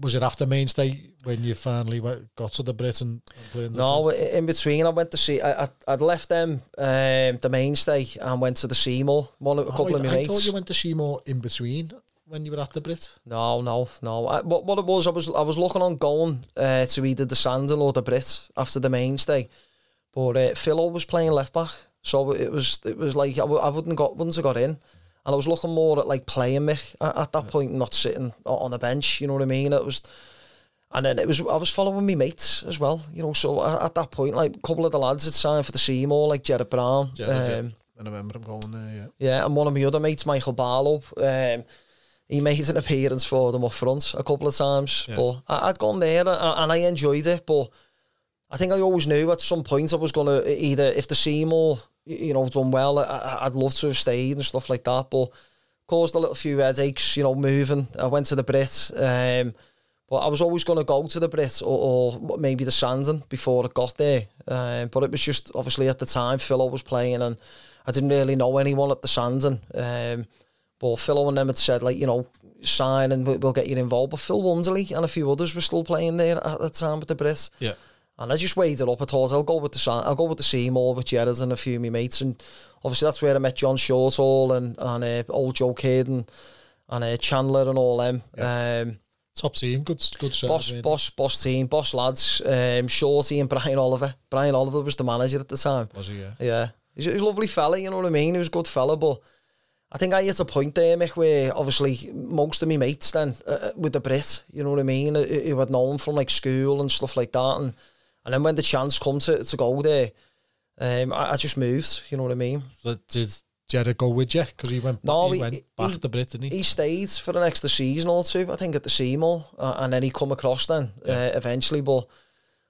Speaker 1: was it after mainstay when you finally went, got to the Britain and in the
Speaker 2: No, in between, I went to see. I, I, I'd left them um, the mainstay and went to the Seymour. One, a
Speaker 1: Oh,
Speaker 2: couple of my
Speaker 1: I
Speaker 2: mates.
Speaker 1: thought you went to Seymour in between when you were at the Brit.
Speaker 2: No, no, no. I, what, what it was, I was I was looking on going uh, to either the Sandon or the Brit after the mainstay, but uh, Philo was playing left back, so it was it was like I, w- I wouldn't got wouldn't have got in, and I was looking more at like playing me at, at that point, not sitting on the bench. You know what I mean? It was. And then it was I was following my mates as well, you know. So at, at that point, like a couple of the lads had signed for the Seymour, like Jared Brown,
Speaker 1: Yeah,
Speaker 2: um,
Speaker 1: I remember him going there. Yeah,
Speaker 2: yeah, and one of my other mates, Michael Barlow, um, he made an appearance for them up front a couple of times.
Speaker 1: Yeah.
Speaker 2: But I, I'd gone there and, and I enjoyed it. But I think I always knew at some point I was going to either, if the Seymour, you know, done well, I, I'd love to have stayed and stuff like that. But caused a little few headaches, you know, moving. I went to the Brits, Um, but I was always going to go to the Brits or, or maybe the Sandon before it got there. Um, but it was just obviously at the time Philo was playing and I didn't really know anyone at the Sandon. Um, but Philo and them had said like you know sign and we'll, get you involved. But Phil Wonderly and a few others were still playing there at the time with the Brits.
Speaker 1: Yeah.
Speaker 2: And I just weighed it up. I thought I'll go with the Sa- I'll go with the Seymour with Gerrard and a few of my mates. And obviously that's where I met John Shortall and and uh, old Joe Kidd and and uh, Chandler and all them. Um,
Speaker 1: Top team, good, good set.
Speaker 2: boss, boss, boss team, boss lads. Um, Shorty and Brian Oliver. Brian Oliver was the manager at the time.
Speaker 1: Was he? Yeah.
Speaker 2: Yeah, he's, he's a lovely fella. You know what I mean? He was a good fella, but I think I hit a point there, Mick, where obviously most of my mates then uh, with the Brit, you know what I mean, who who had known from like school and stuff like that, and and then when the chance come to to go there, um, I, I just moved. You know what I mean?
Speaker 1: So did Jared go with you? Because he went,
Speaker 2: No,
Speaker 1: he,
Speaker 2: he-
Speaker 1: went back
Speaker 2: he-
Speaker 1: to Brit, didn't he?
Speaker 2: He stayed for an extra season or two, I think, at the Seymour, uh, and then he come across then uh, eventually. But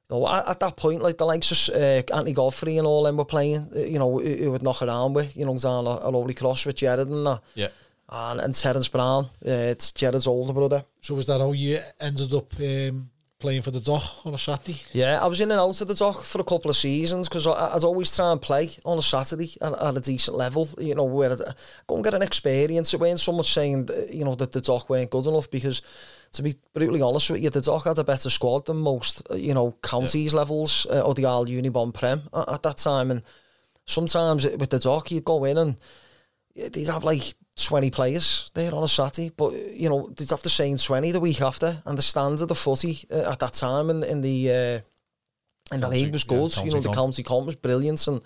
Speaker 2: you know, at, at that point, like the likes of uh, Anthony Godfrey and all them were playing, uh, you know, who, who would knock around with, you know, down a, a lovely cross with Jared and that.
Speaker 1: yeah.
Speaker 2: And, and Terence Brown, uh, it's Jared's older brother.
Speaker 1: So was that how you ended up um, playing for the Dock on a Saturday?
Speaker 2: Yeah, I was in and out of the dock for a couple of seasons because I'd always try and play on a Saturday at, at a decent level, you know, where I'd go and get an experience. It weren't so much saying, that, you know, that the dock weren't good enough because, to be brutally honest with you, the dock had a better squad than most, uh, you know, counties levels uh, or the Al Unibond Prem at, at that time. And sometimes with the dock, you'd go in and they'd have like 20 players there on a Saturday, but you know, they'd have the same 20 the week after, and the standard of footy uh, at that time in, in the uh, in the league was
Speaker 1: yeah,
Speaker 2: good.
Speaker 1: county
Speaker 2: you know, the county comp was brilliant, and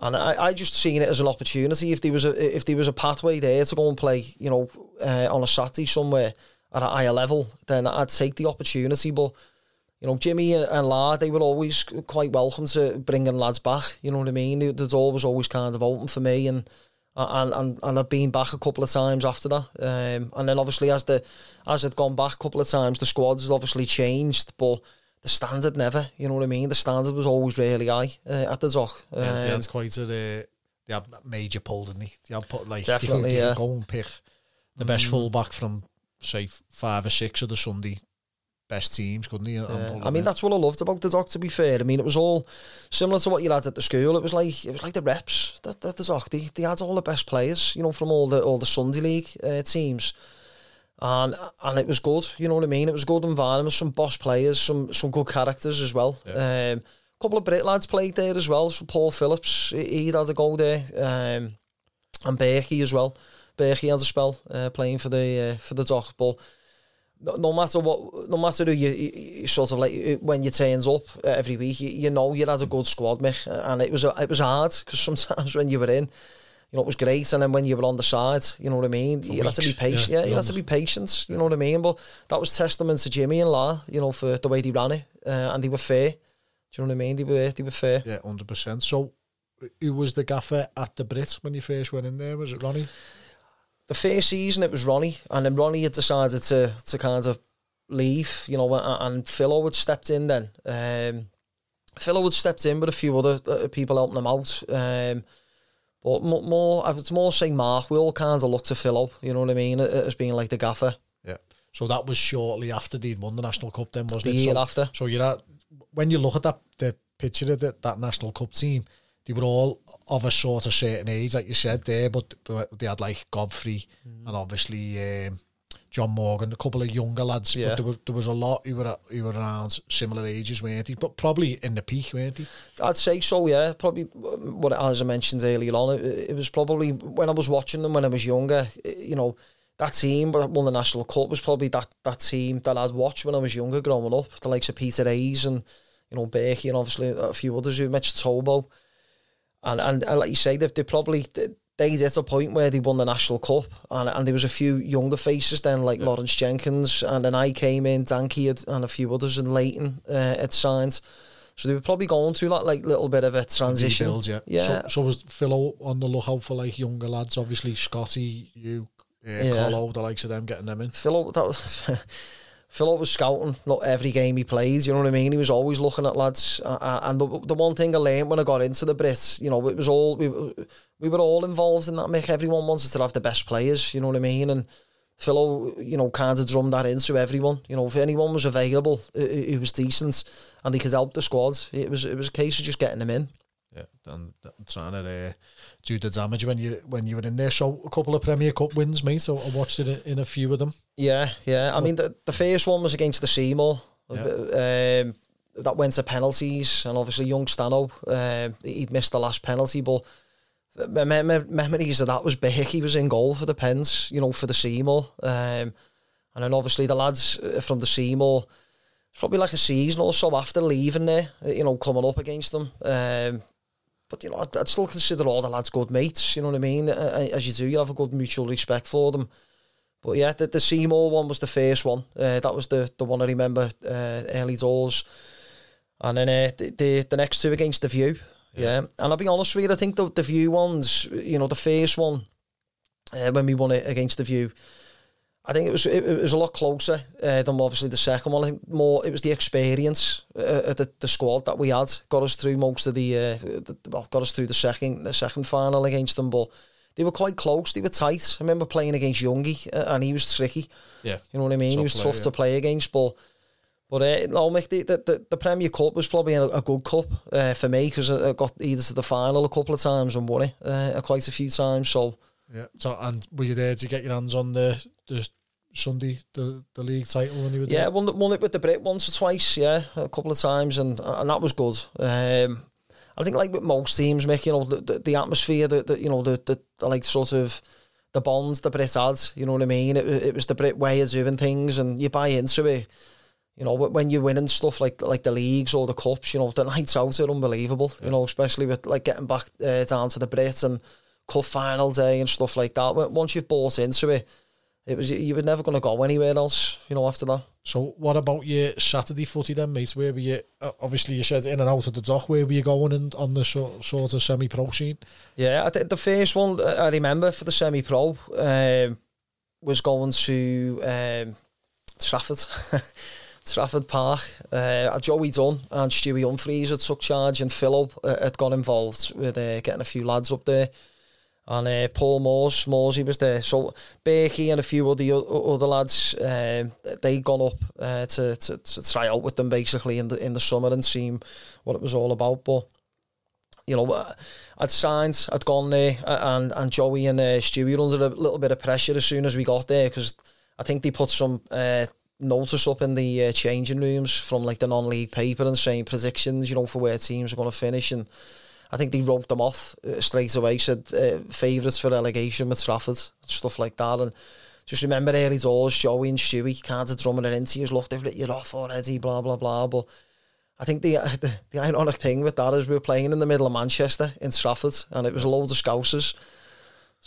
Speaker 2: and I, I just seen it as an opportunity. If there was a if there was a pathway there to go and play, you know, uh, on a Saturday somewhere at a higher level, then I'd take the opportunity. But you know, Jimmy and La, they were always quite welcome to bringing lads back. You know what I mean? The, the door was always kind of open for me, and and and, and I've been back a couple of times after that. Um, and then obviously as the as I'd gone back a couple of times, the squads obviously changed, but the standard never. You know what I mean? The standard was always really high uh, at the dock.
Speaker 1: Yeah, they
Speaker 2: Um,
Speaker 1: had quite a uh, they had major pull, didn't they? They had put like
Speaker 2: Definitely,
Speaker 1: they could, they
Speaker 2: yeah.
Speaker 1: go and pick the best fullback from say five or six of the Sunday best teams, couldn't he?
Speaker 2: Yeah. I mean, that's what I loved about the dock. To be fair, I mean, it was all similar to what you had at the school. It was like it was like the reps that, that the dock. They, they had all the best players, you know, from all the all the Sunday league uh, teams, and and it was good. You know what I mean? It was good environment, some boss players, some some good characters as well. Um, a couple of Brit lads played there as well. So Paul Phillips, he, had a go there, um, and Berkey as well. Berkey had a spell uh, playing for the uh, for the dock, but no, no matter what, no matter who you, you, sort of like when you turns up uh, every week, you, you know you had a good squad, Mick, and it was it was hard because sometimes when you were in, you know it was great, and then when you were on the side, you know what I mean, you had to be patient,
Speaker 1: yeah,
Speaker 2: yeah, you had to be patient, you know what I mean. But that was testament to Jimmy and La, you know, for the way they ran it, uh, and they were fair. Do you know what I mean? They were they were fair.
Speaker 1: yeah, hundred percent. So, who was the gaffer at the Brit when you first went in there? Was it Ronnie?
Speaker 2: The first season it was Ronnie, and then Ronnie had decided to to kind of leave, you know, and, Philo had stepped in then. Um, Philo had stepped in with a few other uh, people helping him out. Um, but more, I would more say Mark. We all kind of looked to Philo, you know what I mean, as being like the gaffer.
Speaker 1: Yeah. So that was shortly after they'd won the National Cup, then wasn't
Speaker 2: The
Speaker 1: it?
Speaker 2: year
Speaker 1: so,
Speaker 2: after.
Speaker 1: So you're at when you look at that the picture of the, that National Cup team, they were all of a sort of certain age, like you said there, but they had like Godfrey
Speaker 2: Mm.
Speaker 1: and obviously um, John Morgan, a couple of younger lads.
Speaker 2: Yeah.
Speaker 1: But there was there was a lot who were who were around similar ages, weren't they? But probably in the peak, weren't they?
Speaker 2: I'd say so, yeah. Probably what as I mentioned earlier on, it, it was probably when I was watching them when I was younger. it- You know, that team that won the national cup was probably that that team that I'd watched when I was younger, growing up. The likes of Peter Hayes and you know Berkey and obviously a few others who mentioned Tobo. And, and and like you say, they they probably they hit a point where they won the national cup, and and there was a few younger faces then like Lawrence Jenkins, and then I came in, Danke had, and a few others, and Leighton uh, had signed. So they were probably going through that like little bit of a transition.
Speaker 1: Rebuilds, yeah.
Speaker 2: Yeah.
Speaker 1: So, so was Philo on the lookout for like younger lads? Obviously, Scotty, you, yeah,
Speaker 2: Yeah.
Speaker 1: Colo, the likes of them getting them in.
Speaker 2: Phil, that was, Phil was scouting not every game he played. You know what I mean? He was always looking at lads. Uh, uh, and the, the one thing I learned when I got into the Brits, you know, it was all we we were all involved in that. Mick, everyone wanted to have the best players. You know what I mean? And Phil, you know, kind of drummed that into everyone. You know, if anyone was available, it, it was decent, and he could help the squad. It was it was a case of just getting them in.
Speaker 1: Yeah, and trying to uh, do the damage when you when you were in there. So a couple of Premier Cup wins, mate. So I watched it in a few of them.
Speaker 2: Yeah, yeah. I mean, the, the first one was against the Seymour. Um, that went to penalties, and obviously young Stano, um, he'd missed the last penalty, but my me- me- memories of that was big. He was in goal for the Pens, you know, for the Seymour. Um, and then obviously the lads uh, from the Seymour, it's probably like a season or so after leaving there, uh, you know, coming up against them. Um, but, you know, I'd, I'd still consider all the lads good mates, you know what I mean? As you do, you have a good mutual respect for them. But yeah, the, the Seymour one was the first one. Uh, that was the, the one I remember uh, early doors. And then uh, the, the the next two against the View. Yeah. And I'll be honest with you, I think the, the View ones, you know, the first one, uh, when we won it against the View, I think it was it, it was a lot closer uh, than obviously the second one. I think more it was the experience uh, of the, the squad that we had got us through most of the, uh, the well got us through the second the second final against them, but they were quite close. They were tight. I remember playing against Youngie uh, and he was tricky.
Speaker 1: Yeah,
Speaker 2: You know what I mean? he was
Speaker 1: player,
Speaker 2: tough
Speaker 1: yeah.
Speaker 2: to play against, but but uh, no, Mick, the, the the Premier Cup was probably a, a good cup uh, for me because I I got either to the final a couple of times and won it uh, quite a few times. So
Speaker 1: yeah. So and were you there to get your hands on the the Sunday the the league title when you were
Speaker 2: yeah,
Speaker 1: there?
Speaker 2: won, it- won it with the Brit once or twice, yeah, a couple of times, and and that was good. Um, I think like with most teams, Mick, you know, the, the, the atmosphere, the, the you know, the, the, the like sort of the bonds the Brit had, you know what I mean? It, it was the Brit way of doing things, and you buy into it. You know, wh- when you're winning stuff like like the leagues or the cups, you know, the nights out are unbelievable. You know, especially with like getting back uh, down to the Brit and cup final day and stuff like that. Once you've bought into it, it was you were never going to go anywhere else. You know, after that.
Speaker 1: So what about your Saturday footy then, mate? Where were you? Uh, obviously, you said in and out of the dock. Where were you going and on the sort, sort of semi-pro scene?
Speaker 2: Yeah, I think the first one I remember for the semi-pro um, was going to um, Trafford, Trafford Park. Uh, Joey Dunn and Stewie Humphries had took charge, and Philip uh, had got involved with uh, getting a few lads up there. And uh, Paul Moores, Mooresy was there. So Berkey and a few other other lads, um, they gone up uh, to, to to try out with them basically in the in the summer and see what it was all about. But you know, uh, I'd signed, I'd gone there, uh, and and Joey and uh, Stewie were under a little bit of pressure as soon as we got there because I think they put some uh, notice up in the uh, changing rooms from like the non-league paper and saying predictions, you know, for where teams are going to finish, and I think they wrote them off uh, straight away. Said uh, favourites for relegation with Trafford, stuff like that, and. Just remember early doors, Joey and Stewie kind of drumming it into you. Look, they've written you off already, blah, blah, blah. But I think the, the the ironic thing with that is we were playing in the middle of Manchester in Trafford, and it was a load of Scousers.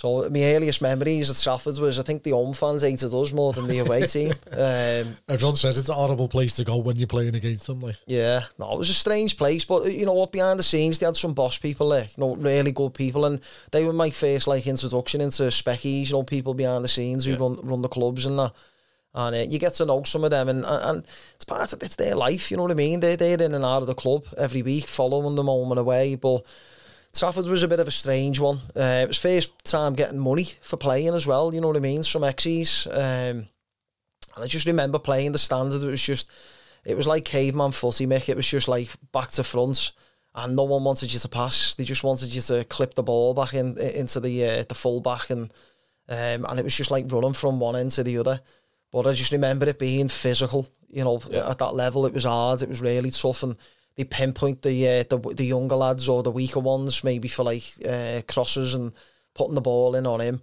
Speaker 2: So my earliest memories at Trafford was I think the home fans hated us more than the away team. Um,
Speaker 1: Everyone says it's a horrible place to go when you're playing against them. Like,
Speaker 2: yeah, no, it was a strange place, but you know what? Behind the scenes, they had some boss people there, you know, really good people, and they were my first like introduction into speckies, you know, people behind the scenes who
Speaker 1: Yeah.
Speaker 2: run run the clubs and that. And uh, you get to know some of them, and and it's part of it's their life, you know what I mean? They they're in and out of the club every week, following them home and away. But Trafford was a bit of a strange one. Uh, it was first time getting money for playing as well, you know what I mean? Some exes. Um, and I just remember playing the standard. It was just, it was like caveman footy, Mick. It was just like back to front, and no one wanted you to pass. They just wanted you to clip the ball back in into the uh, the full back, and um, and it was just like running from one end to the other. But I just remember it being physical. You know, at that level, it was hard. It was really tough, and they pinpoint the uh, the the younger lads or the weaker ones maybe for like uh, crosses and putting the ball in on him.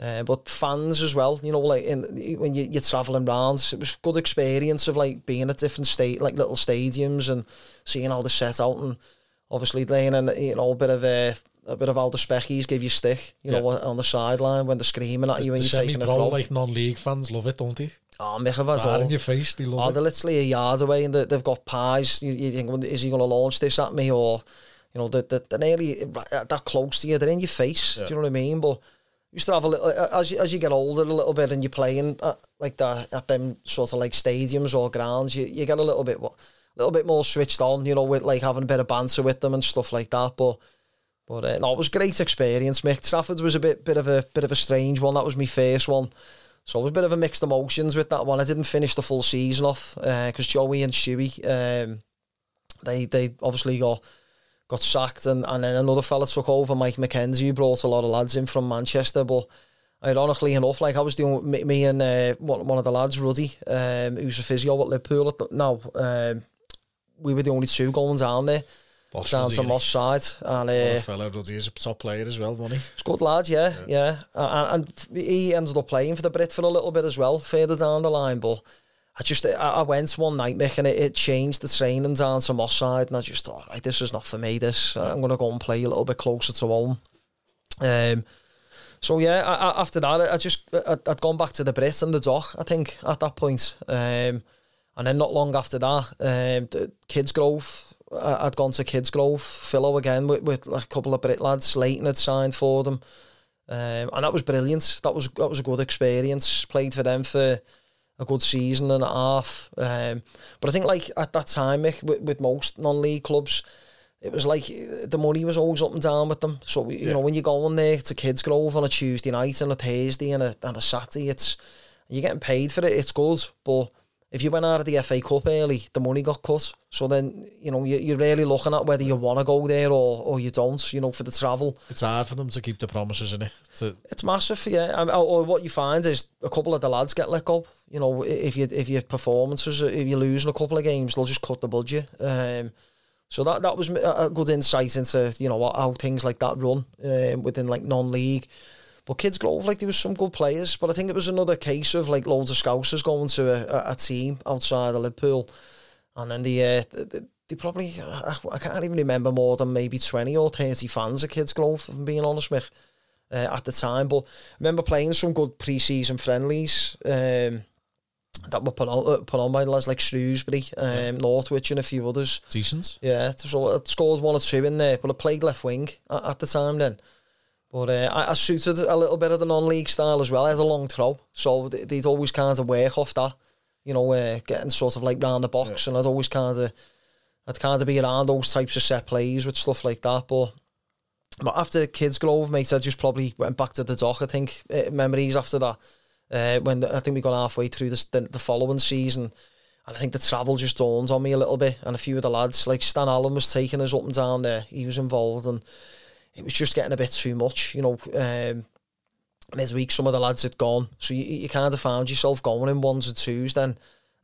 Speaker 2: Uh, but fans as well, you know, like in when you, you're traveling around, it was good experience of like being at different state, like little stadiums and seeing all the set out and obviously laying in, you know, a bit of a, a bit of all the speckies give you stick, you know, on the sideline when they're screaming at you when you're taking a throw.
Speaker 1: like non-league fans love it, don't they?
Speaker 2: Mick, I've all.
Speaker 1: in your face, they love
Speaker 2: they're
Speaker 1: it.
Speaker 2: literally a yard away and they- they've got pies. You, you think, well, is he going to launch this at me? Or, you know, they're, they're, they're nearly right- uh, that close to you. They're in your face. Do you know what I mean? But, you still have a little uh, as you, as you get older a little bit and you're playing at, like that at them sort of like stadiums or grounds you, you get a little bit a little bit more switched on you know with like having a bit of banter with them and stuff like that but but uh, no it was a great experience Mick Trafford was a bit bit of a bit of a strange one that was my first one so it was a bit of a mixed emotions with that one I didn't finish the full season off because uh, Joey and Stewie um, they they obviously got got sacked and, and then another fella took over, Mike McKenzie, who brought a lot of lads in from Manchester. But ironically enough, like I was doing me, me and uh, one, of the lads, Ruddy, um, who's a physio at Liverpool at now, um, we were the only two going down there. Boss down to Moss side. And, uh,
Speaker 1: is a top player as well, wasn't he?
Speaker 2: He's good lad, yeah, yeah. yeah. And, and he ended up playing for the Brit for a little bit as well, further down the line, but I just I, went one night, Mick, and it, it changed the training down to Moss side, and I just thought, like, this is not for me. This I'm going to go and play a little bit closer to home. Um, so yeah, I, I, after that, I just I, would gone back to the Brit and the dock. I think at that point, um, and then not long after that, um, the Kidsgrove. I'd gone to Kidsgrove, Philo again with, with like a couple of Brit lads. Leighton had signed for them, um, and that was brilliant. That was that was a good experience. Played for them for a good season and a half. Um, but I think like at that time, Mick, with, with most non-league clubs, it was like the money was always up and down with them. So you yeah. know when you go in there to Kidsgrove on a Tuesday night and a Thursday and a and a Saturday, it's you're getting paid for it. It's good, but if you went out of the FA Cup early, the money got cut. So then, you know, you, are really looking at whether you want to go there or, or you don't, you know, for the travel.
Speaker 1: It's hard for them to keep the promises, isn't it? To...
Speaker 2: It's massive, yeah. Mean, or what you find is a couple of the lads get let go. You know, if you if your performances, if you're losing a couple of games, they'll just cut the budget. Um, so that that was a good insight into, you know, how things like that run um, within like non-league. But Kidsgrove, like there was some good players, but I think it was another case of like loads of scousers going to a, a, a team outside of Liverpool, and then the, uh, the they probably I, I, can't even remember more than maybe twenty or thirty fans of Kidsgrove, if I'm being honest with. Uh, at the time, but I remember playing some good pre-season friendlies um, that were put on, uh, put on by lads like Shrewsbury, um, yeah. Northwich and a few others.
Speaker 1: Decent.
Speaker 2: Yeah, so I scored one or two in there, but I played left wing at, at the time then. But uh, I, I suited a little bit of the non-league style as well. I had a long throw, so they'd always kind of work off that, you know, uh, getting sort of like round the box, yeah. and I'd always kind of, I'd kind of be around those types of set plays with stuff like that. But, but after the Kidsgrove, mate, I just probably went back to the dock. I think uh, memories after that, uh, when the, I think we got halfway through this, the, the following season. And I think the travel just dawned on me a little bit. And a few of the lads, like Stan Allen was taking us up and down there. He was involved. And it was just getting a bit too much. You know, um, midweek some of the lads had gone, so you, you kind of found yourself going in ones and twos. Then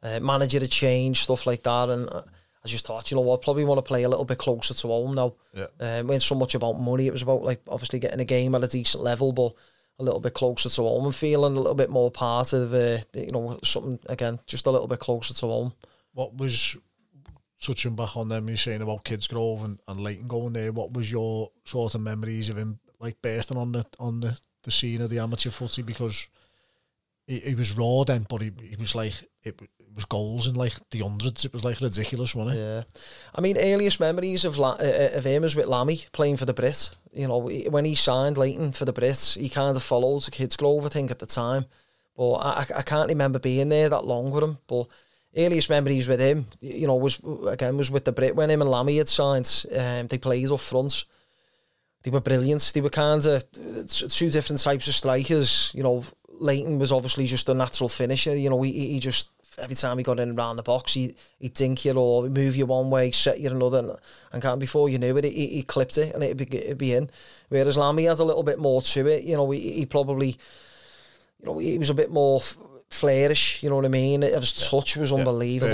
Speaker 2: uh, manager had changed, stuff like that, and. Uh, I just thought, you know what, probably want to play a little bit closer to home now. Yeah. Um, it wasn't so much about money, it was about like obviously getting a game at a decent level, but a little bit closer to home and feeling a little bit more part of, uh, you know, something again, just a little bit closer to home.
Speaker 1: What was touching back on them, you're saying about Kidsgrove and, and Leighton going there, what was your sort of memories of him like bursting on the on the, the scene of the amateur footy because he, he was raw then, but he, he was like it, it was goals in like the hundreds. It was like ridiculous, wasn't it?
Speaker 2: Yeah, I mean, earliest memories of La- uh, of him was with Lammy playing for the Brits. You know, when he signed Leighton for the Brits, he kind of followed the Kidsgrove, I think, at the time. But I, I can't remember being there that long with him. But earliest memories with him, you know, was again was with the Brit when him and Lammy had signed. Um, they played up front. They were brilliant. They were kind of two different types of strikers. You know, Leighton was obviously just a natural finisher. You know, he, he just every time he got in around the box, he he'd dink you or move you one way, set you another, and, and kind of before you knew it, he, he clipped it and it'd be, it'd be in. Whereas Lammy had a little bit more to it. You know, he, he probably, you know, he was a bit more flourish, you know what I mean? His touch was unbelievable.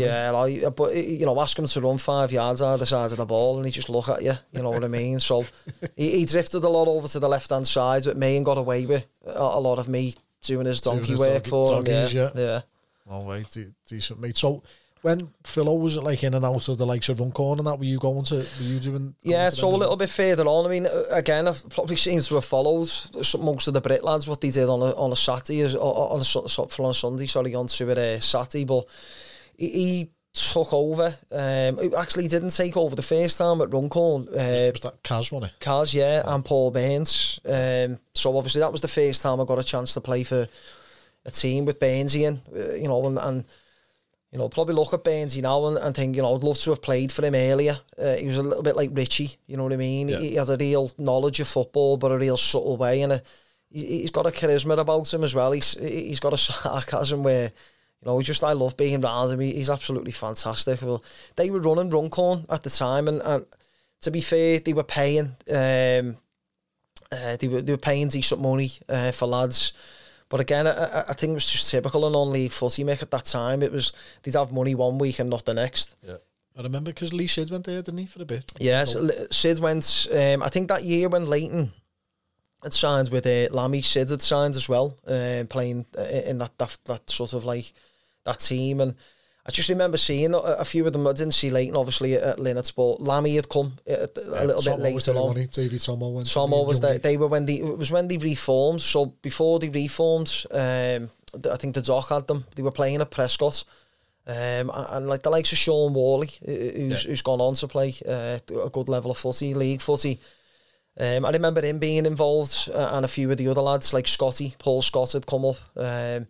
Speaker 2: Yeah, yeah like, but you know, ask him to run five yards either side of the ball and he just look at you, you know what I mean? So he, he drifted a lot over to the left hand side with me and got away with a, lot of me doing his donkey doing work for him. Yeah, yeah. yeah.
Speaker 1: All right, decent mate. So when Philo was like in and out of the likes of Runcorn and that, were you going to, were you doing?
Speaker 2: Yeah, so a little bit further on. I mean, again, I probably seems to have followed most of the Brit lads what they did on a on a Saturday, on a on a Sunday, sorry, on to a uh, Saturday, but he, took over. Um, who actually didn't take over the first time at Runcorn. Uh,
Speaker 1: was that Kaz, wasn't it?
Speaker 2: Kaz, yeah, and Paul Baines. Um, so obviously that was the first time I got a chance to play for a team with Burnsy in, uh, you know, and, and you know, probably look at Burnsy now and, and think, you know, I'd love to have played for him earlier. Uh, he was a little bit like Richie, you know what I mean?
Speaker 1: Yeah.
Speaker 2: He, he had a real knowledge of football, but a real subtle way, and a, he, he's got a charisma about him as well. He's he's got a sarcasm where, you know, he just I love being around him. He, he's absolutely fantastic. Well, they were running Runcorn at the time, and, and to be fair, they were paying. Um, uh, they were they were paying decent money uh, for lads. But again, I, I- I think it was just typical in non-league footy, Mick at that time. It was, they'd have money one week and not the next. Yeah.
Speaker 1: I remember because Lee Sid went there, didn't he, for a bit?
Speaker 2: Yes, L- Sid went, um, I think that year when Leighton had signed with uh, Lammy, Sid had signed as well, uh, playing uh, in that, that that sort of like, that team. And I just remember seeing a, a few of them. I didn't see Leighton, obviously, at Linnets, but Lammy had come uh, a little bit later
Speaker 1: there,
Speaker 2: on.
Speaker 1: David Tomo.
Speaker 2: Tomo was there. They were when they it was when they reformed. So before they reformed, um, I think the Doc had them. They were playing at Prescot, um, and, like the likes of Sean Worley, who- who's who's gone on to play uh, a good level of footy, league footy. Um, I remember him being involved, uh, and a few of the other lads like Scotty, Paul Scott had come up. Um,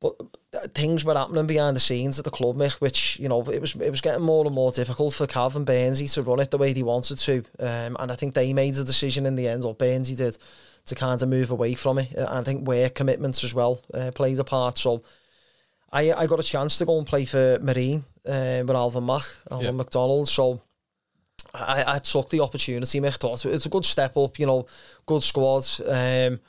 Speaker 2: but uh, things were happening behind the scenes at the club, Mick, which you know it was it was getting more and more difficult for Calvin Burnsy to run it the way he wanted to, um, and I think they made the decision in the end, or Burnsy did, to kind of move away from it. I think work commitments as well uh, played a part. So I I got a chance to go and play for Marine uh, with Alvin Mack, Alvin
Speaker 1: Yeah.
Speaker 2: McDonald. So. I, I took the opportunity, Mick. Thought it's a good step up, you know, good squad. Um,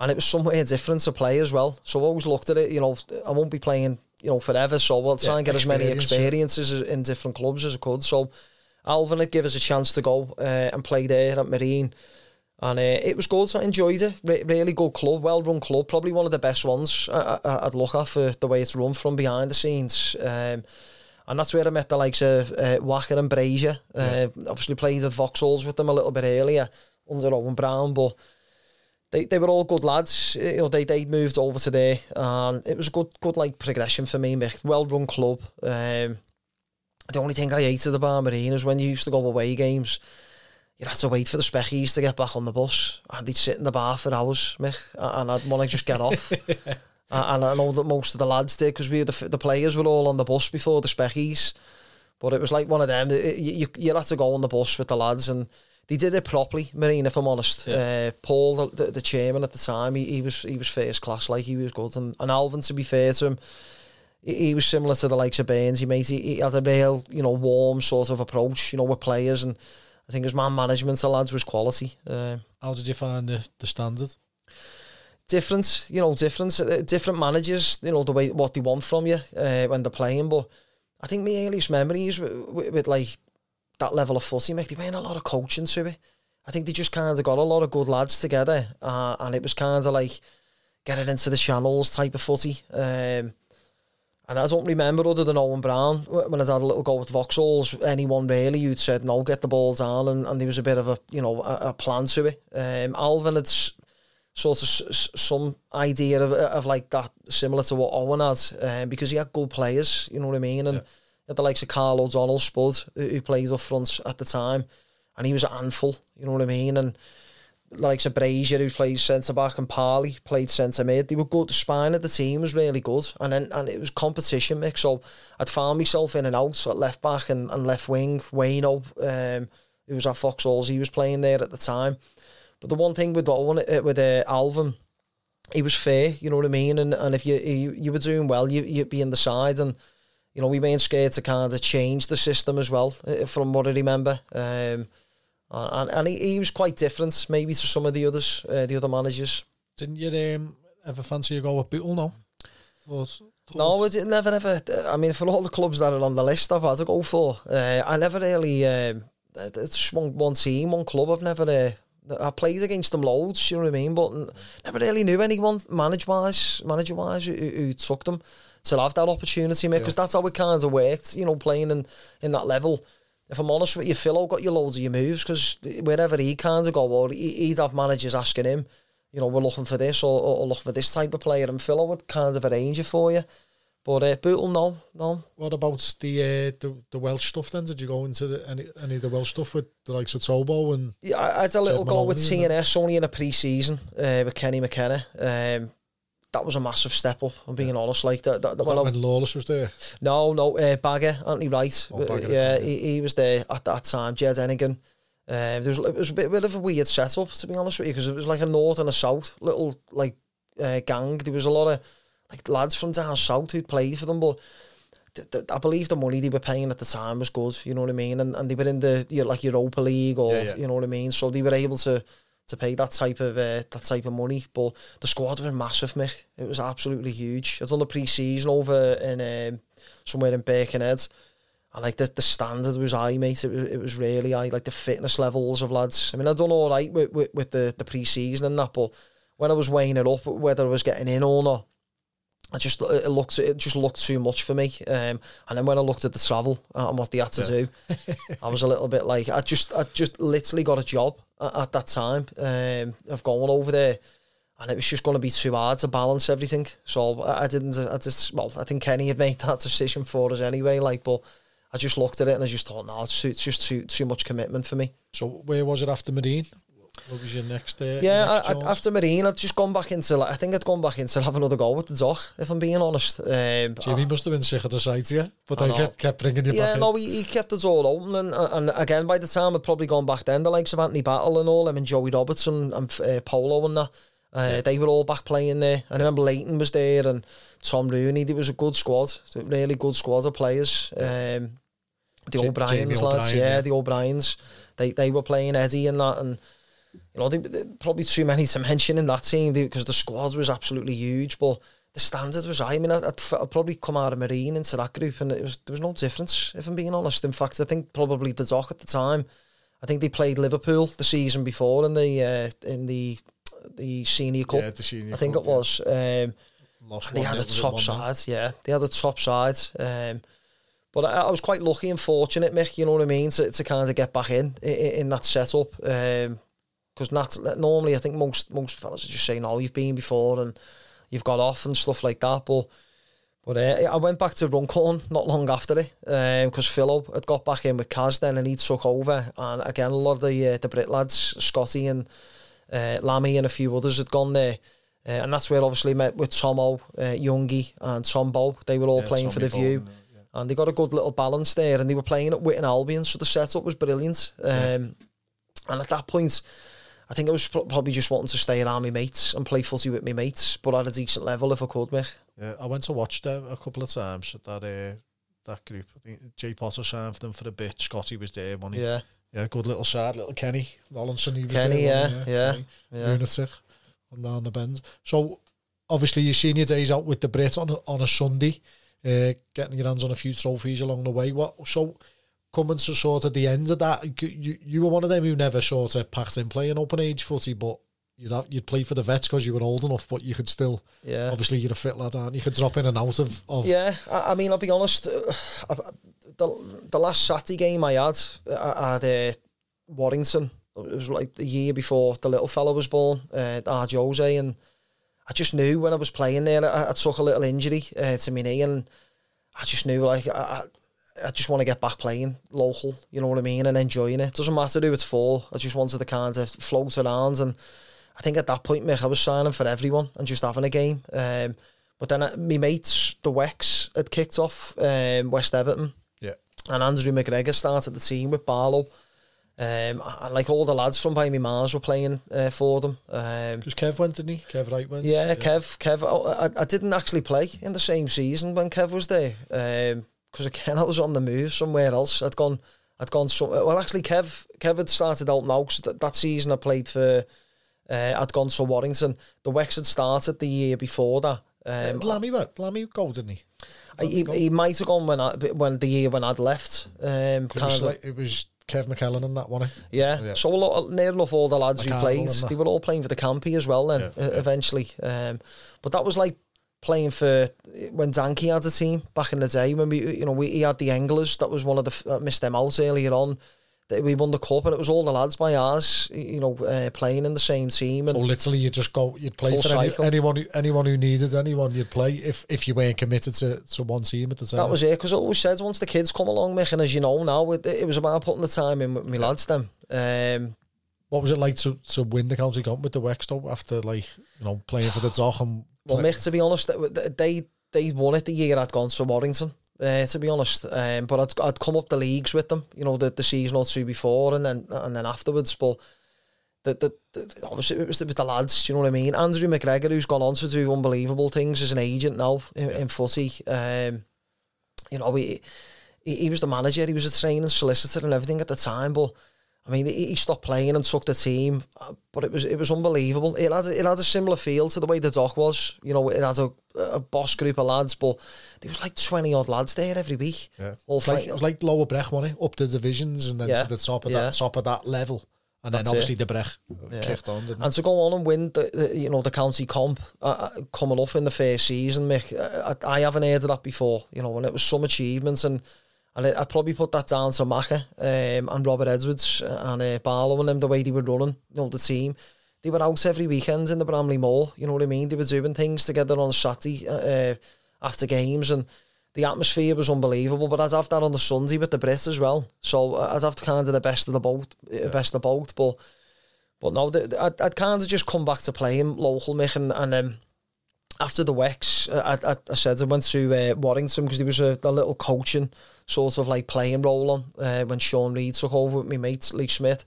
Speaker 2: and it was somewhere different to play as well. So I always looked at it, you know, I won't be playing, you know, forever, so I'll try
Speaker 1: Yeah,
Speaker 2: and get as many
Speaker 1: experience, yeah.
Speaker 2: experiences in different clubs as I could. So Alvin had give us a chance to go uh, and play there at Marine. And uh, it was good. I enjoyed it. Re- really good club, well run club. Probably one of the best ones I, I'd look at for the way it's run from behind the scenes. Um, and that's where I met the likes of uh, Wacker and Brazier. Uh, Obviously played at Vauxhalls with them a little bit earlier under Owen Brown, but they, they were all good lads. Eh, you know, they they moved over to there, and it was a good good like progression for me. Well run club. Um, the only thing I hated about Marine is when you used to go away games. You'd have to wait for the speckies to get back on the bus, and they'd sit in the bar for hours, Mick, and I'd want to just get off. And I know that most of the lads did because we the, the players were all on the bus before the speckies. But it was like one of them. it- You, you, you had to go on the bus with the lads, and they did it properly. Marine, if I'm honest. Uh, Paul, the, the, the chairman at the time, he, he was he was first class. Like he was good, and, and Alvin, to be fair to him, he, he was similar to the likes of Burns. He made he, he had a real you know warm sort of approach, you know, with players, and I think his man management of lads was quality. Uh,
Speaker 1: How did you find the, the standard?
Speaker 2: different, you know, different, uh, different managers, you know, the way what they want from you uh, when they're playing. But I think my earliest memories with, with, with like that level of footy, make they went a lot of coaching to it. I think they just kind of got a lot of good lads together, uh, and it was kind of like get it into the channels type of footy. Um, and I don't remember other than Owen Brown when I had a little go with Vauxhalls. Anyone really who'd said no, get the ball down, and, and there was a bit of a you know a, a plan to it. Um, Alvin had sort of s- some idea of, of like that similar to what Owen had um, because he had good players, you know what I mean, and
Speaker 1: Yeah.
Speaker 2: Had the likes of Carl O'Donnell, Spud, who, played up front at the time, and he was a handful, you know what I mean, and the likes of Brazier who played centre back and Parley played centre mid. They were good. The spine of the team was really good, and then and it was competition mix. So I'd found myself in and out so at left back and, and left wing. Wayno, um, who was at Vauxhalls, he was playing there at the time. But the one thing with Owen, uh, with uh, Alvin, he was fair. You know what I mean? And and if you you, you were doing well, you you'd be in the side, and you know we weren't scared to kind of change the system as well. uh, From what I remember. Um, and, and he, he was quite different, maybe to some of the others, uh, the other managers.
Speaker 1: Didn't you um, ever fancy a go with Bootle No. Thought-
Speaker 2: No, it never, ever. I mean, for all the clubs that are on the list, I've had to go for. Uh, I never really. Um, it's one, one team, one club. I've never. Uh, I played against them loads, you know what I mean, but never really knew anyone manager wise, manager wise, who who took them to have that opportunity, mate. Because that's how it kind of worked, you know, playing in in that level. If I'm honest with you, Philo got you loads of your moves because wherever he kind of go, well, he- he'd have managers asking him, you know, we're looking for this or, or, or looking for this type of player, and Philo would kind of arrange it for you. But uh, Bootle, no, no.
Speaker 1: What about the uh, the, the Welsh stuff then? Did you go into the, any any of the Welsh stuff with the likes of Tobo and
Speaker 2: Yeah, I, I had a little
Speaker 1: Ted
Speaker 2: go with
Speaker 1: Maloney
Speaker 2: TNS only in a pre-season uh, with Kenny McKenna. Um, that was a massive step up. I'm being honest. Like that, that, that when
Speaker 1: when Lawless was there?
Speaker 2: no, no, uh, Bagger, Anthony Wright.
Speaker 1: Oh, Bagger,
Speaker 2: yeah, he, he was there at that time. Jed Ennigan. Um, there was it was a bit, bit of a weird setup to be honest with you because it was like a north and a south little like uh, gang. There was a lot of like lads from down south who'd played for them, but th- th- I believe the money they were paying at the time was good. You know what I mean? And and they were in the you know, like Europa League or
Speaker 1: Yeah, yeah.
Speaker 2: you know what I mean. So they were able to to pay that type of uh, that type of money. But the squad was massive, Mick. It was absolutely huge. I'd done the pre-season over in um, somewhere in Birkenhead. And like the, the standard was high, mate. It was, it was really high. Like the fitness levels of lads. I mean, I'd done all right with, with, with the, the pre-season and that, but when I was weighing it up, whether I was getting in or not, I just it looked it just looked too much for me. Um, and then when I looked at the travel and what they had to do, I was a little bit like I just I just literally got a job at, at that time um, of going over there, and it was just going to be too hard to balance everything. So I, didn't. I just well, I think Kenny had made that decision for us anyway. Like, but I just looked at it and I just thought, no, it's, it's just too too much commitment for me.
Speaker 1: So where was it after Marine? What was your next? Uh,
Speaker 2: Yeah,
Speaker 1: next
Speaker 2: I, I, after Marine, I'd just gone back into. Like, I think I'd gone back into have another go with the dock. If I'm being honest, um,
Speaker 1: Jimmy must have been sick of the sight, yeah. But
Speaker 2: I
Speaker 1: kept kept bringing you
Speaker 2: Yeah,
Speaker 1: back.
Speaker 2: no, he, he kept the door open, and and again, by the time I'd probably gone back then, the likes of Anthony Battle and all them, and Joey Robertson and uh, Polo and that, uh, they were all back playing there. I remember Leighton was there and Tom Rooney. There was a good squad, a really good squad of players. Um, the O'Briens lads, yeah,
Speaker 1: yeah.
Speaker 2: the O'Briens. They they were playing Eddie and that, and you know, they, they- probably too many to mention in that team because the squad was absolutely huge, but. The standard was high. I mean, I'd, I'd, probably come out of Marine into that group, and it was there was no difference. If I'm being honest, in fact, I think probably the dock at the time, I think they played Liverpool the season before in the uh, in the the senior cup.
Speaker 1: Yeah, the senior
Speaker 2: I think
Speaker 1: cup,
Speaker 2: it was. Um,
Speaker 1: Lost
Speaker 2: and they had a top side, yeah. They had a top side. Um, but I, I was quite lucky and fortunate, Mick, you know what I mean, to, to kind of get back in in, in that setup. Because not normally, I think most most fellas are just saying, "Oh, you've been before and you've got off and stuff like that. But but uh, I went back to Runcorn not long after it because Philo had got back in with Kaz then and he took over. And again, a lot of the uh, the Brit lads, Scotty and uh, Lammy and a few others had gone there. Uh, and that's where obviously met with Tomo, uh, Youngie and Tombo. They were all
Speaker 1: Yeah,
Speaker 2: playing for the
Speaker 1: Tommy
Speaker 2: View.
Speaker 1: Bowen, yeah.
Speaker 2: And they got a good little balance there and they were playing at Witton Albion. So the setup was brilliant. Um, And at that point, I think I was probably just wanting to stay around my mates and play footy with my mates, but at a decent level if I could, Mick.
Speaker 1: Yeah, I went to watch them a couple of times at that uh, that group. Jay Potter signed for them for a bit. Scotty was there, one
Speaker 2: Yeah.
Speaker 1: yeah, good little side, little Kenny Rollinson. He was
Speaker 2: Kenny,
Speaker 1: there,
Speaker 2: yeah,
Speaker 1: he?
Speaker 2: yeah,
Speaker 1: Kenny,
Speaker 2: yeah.
Speaker 1: lunatic, on round the bend. So obviously you've seen your days out with the Brit on a, on a Sunday, uh, getting your hands on a few trophies along the way. What so coming to sort of the end of that? You you were one of them who never sort of packed in playing open age footy, but. You'd, have, you'd play for the vets because you were old enough, but you could still
Speaker 2: Yeah.
Speaker 1: obviously you're a fit lad, aren't you? You could drop in and out of, of
Speaker 2: Yeah, I, I mean, I'll be honest. Uh, the the last Saturday game I had, I had uh, Warrington. It was like the year before the little fella was born, uh, R. Jose, and I just knew when I was playing there, I, I took a little injury uh, to my knee, and I just knew like I, I, I just want to get back playing local. You know what I mean, and enjoying it. Doesn't matter who it's for. I just wanted to kind of float around, and I think at that point, Mick, I was signing for everyone and just having a game. Um, but then uh, my mates, the Wex, had kicked off um, West Everton,
Speaker 1: yeah.
Speaker 2: and Andrew McGregor started the team with Barlow. Um, and like all the lads from by me Mars were playing uh, for them. Um,
Speaker 1: Because Kev went, didn't he? Kev Wright went.
Speaker 2: yeah, Kev, Kev. oh, I, I didn't actually play in the same season when Kev was there because again I was on the move somewhere else. I'd gone, I'd gone so well. Actually, Kev, Kev had started out now 'cause that, that season I played for. Uh, I'd gone to Warrington. The Wex had started the year before that.
Speaker 1: Um,
Speaker 2: Um,
Speaker 1: Lammy went. Lammy go, didn't he?
Speaker 2: I- he, he might have gone when I, when the year when I'd left. Um,
Speaker 1: It
Speaker 2: kind
Speaker 1: was,
Speaker 2: of,
Speaker 1: like, it was Kev McKellen and that one.
Speaker 2: Yeah.
Speaker 1: Yeah.
Speaker 2: So a lot, near enough all the lads who played, they were all playing for the Campy as well. Then
Speaker 1: Yeah,
Speaker 2: uh,
Speaker 1: yeah.
Speaker 2: eventually, um, but that was like playing for when Danke had a team back in the day when we, you know, we he had the Anglers. That was one of the that missed them out earlier on. that we won the cup and it was all the lads by ours, you know, uh, playing in the same team. And
Speaker 1: oh, literally, you just go, you'd play for any, anyone, who, anyone who needed anyone, you'd play if, if you weren't committed to, to one team at the time.
Speaker 2: That was it, because I always said once the kids come along, Mick, and as you know now, it, it was about putting the time in with my lads then. Um,
Speaker 1: what was it like to, to win the county cup with the Wexto after like you know playing for the Dock and
Speaker 2: well, Mick, to be honest, they they won it the year I'd gone to Warrington uh, to be honest. Um, but I'd, I'd come up the leagues with them, you know, the, the season or two before and then and then afterwards. But the, the, the obviously it was, it was the lads, do you know what I mean? Andrew McGregor, who's gone on to do unbelievable things as an agent now in, in footy. Um, you know, he, he, he was the manager, he was a training solicitor and everything at the time, but I mean, he, stopped playing and took the team, uh, but it was it was unbelievable. It had it had a similar feel to the way the dock was. You know, it had a, a boss group of lads, but there was like twenty odd lads there every week.
Speaker 1: Yeah, all it was, like, it was like lower Breck, wasn't it? Up the divisions and then yeah. to the top of yeah. that top of that level. And That's then obviously it. the Breck yeah. kicked on,
Speaker 2: And to go on and win the, the you know the county comp uh, uh coming up in the first season, Mick, I, I haven't heard of that before. You know, and it was some achievements and and I'd probably put that down to Macca um, and Robert Edwards and uh, Barlow and them, the way they were running, you know, the team. They were out every weekend in the Bramley Mall, you know what I mean? They were doing things together on Saturday uh, uh, after games and the atmosphere was unbelievable. But I'd have that on the Sunday with the Brits as well. So uh, I'd have to kind of the best of the boat, uh, yeah. best of both. But but no, I'd, I'd kind of just come back to playing local, Mick, and, and um, after the Wex, I, I, I said I went to uh, Warrington because there was a, a little coaching sort of like playing role on uh, when Sean Reid took over with my mate Lee Smith.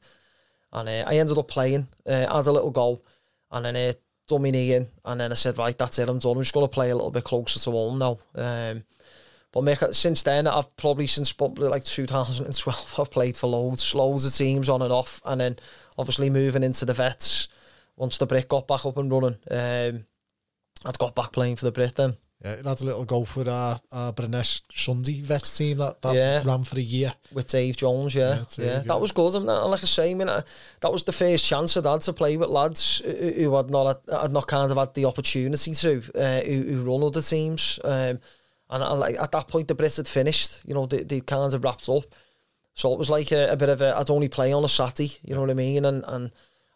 Speaker 2: And uh, I ended up playing, uh, had a little goal, and then uh, done knee in. And then I said, right, that's it, I'm done. I'm just going to play a little bit closer to home now. Um, but since then, I've probably since probably like 2012, I've played for loads, loads of teams on and off. And then obviously moving into the vets once the brick got back up and running. Um, I'd got back playing for the Brit then.
Speaker 1: Yeah, it had a little go for our, our Brunesh Sunday vets team that, that yeah. ran for a year.
Speaker 2: With Dave Jones, yeah. Yeah, Dave, yeah. that was good. And like I say, I mean, that was the first chance I'd had to play with lads who had not had not kind of had the opportunity to, uh, who, who run other teams. Um, and I, like at that point, the Brits had finished. You know, they, they kind of wrapped up. So it was like a, a bit of a, I'd only play on a Saturday, you know what I mean? And, and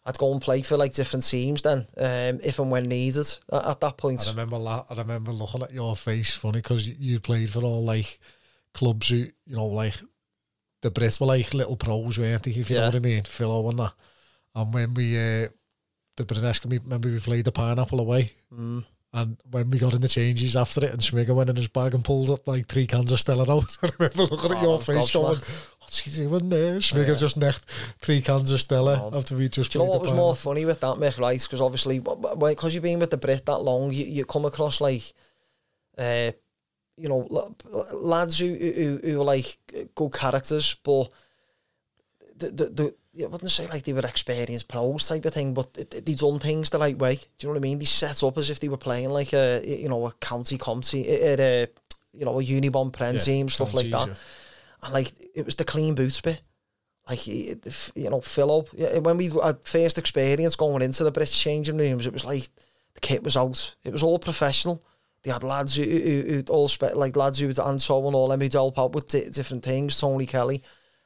Speaker 2: I'd go and play for like different teams then, um, if and when needed at, at that point.
Speaker 1: I remember la- I remember looking at your face funny because you, you played for all like clubs who you know like the Brits were like little pros, weren't they? If you yeah. know what I mean, Phil Owen that. And when we uh, the British, remember we played the pineapple away.
Speaker 2: Mm.
Speaker 1: And when we got in the changes after it, and Schmigger went in his bag and pulled up like three cans of Stella out. I remember looking oh, at your face going, he doing there? Schmigger yeah. just necked three cans of Stella oh. after we just
Speaker 2: Do you know what was more funny with that, Mick, right? Because obviously, because you've been with the Brit that long, you, you come across like, uh, you know, lads who, who, who are like good characters, but the, the, the I wouldn't say like they were experienced pros type of thing, but they done things the right way. Do you know what I mean? They set up as if they were playing like a you know a county county, a, a you know a Unibond Prem yeah, team stuff like that. And like it was the clean boots bit. Like you know, Philo. When we had first experience going into the British changing rooms, it was like the kit was out. It was all professional. They had lads who, who, all spe- like lads who would and on all them who'd help out with different things. Tony Kelly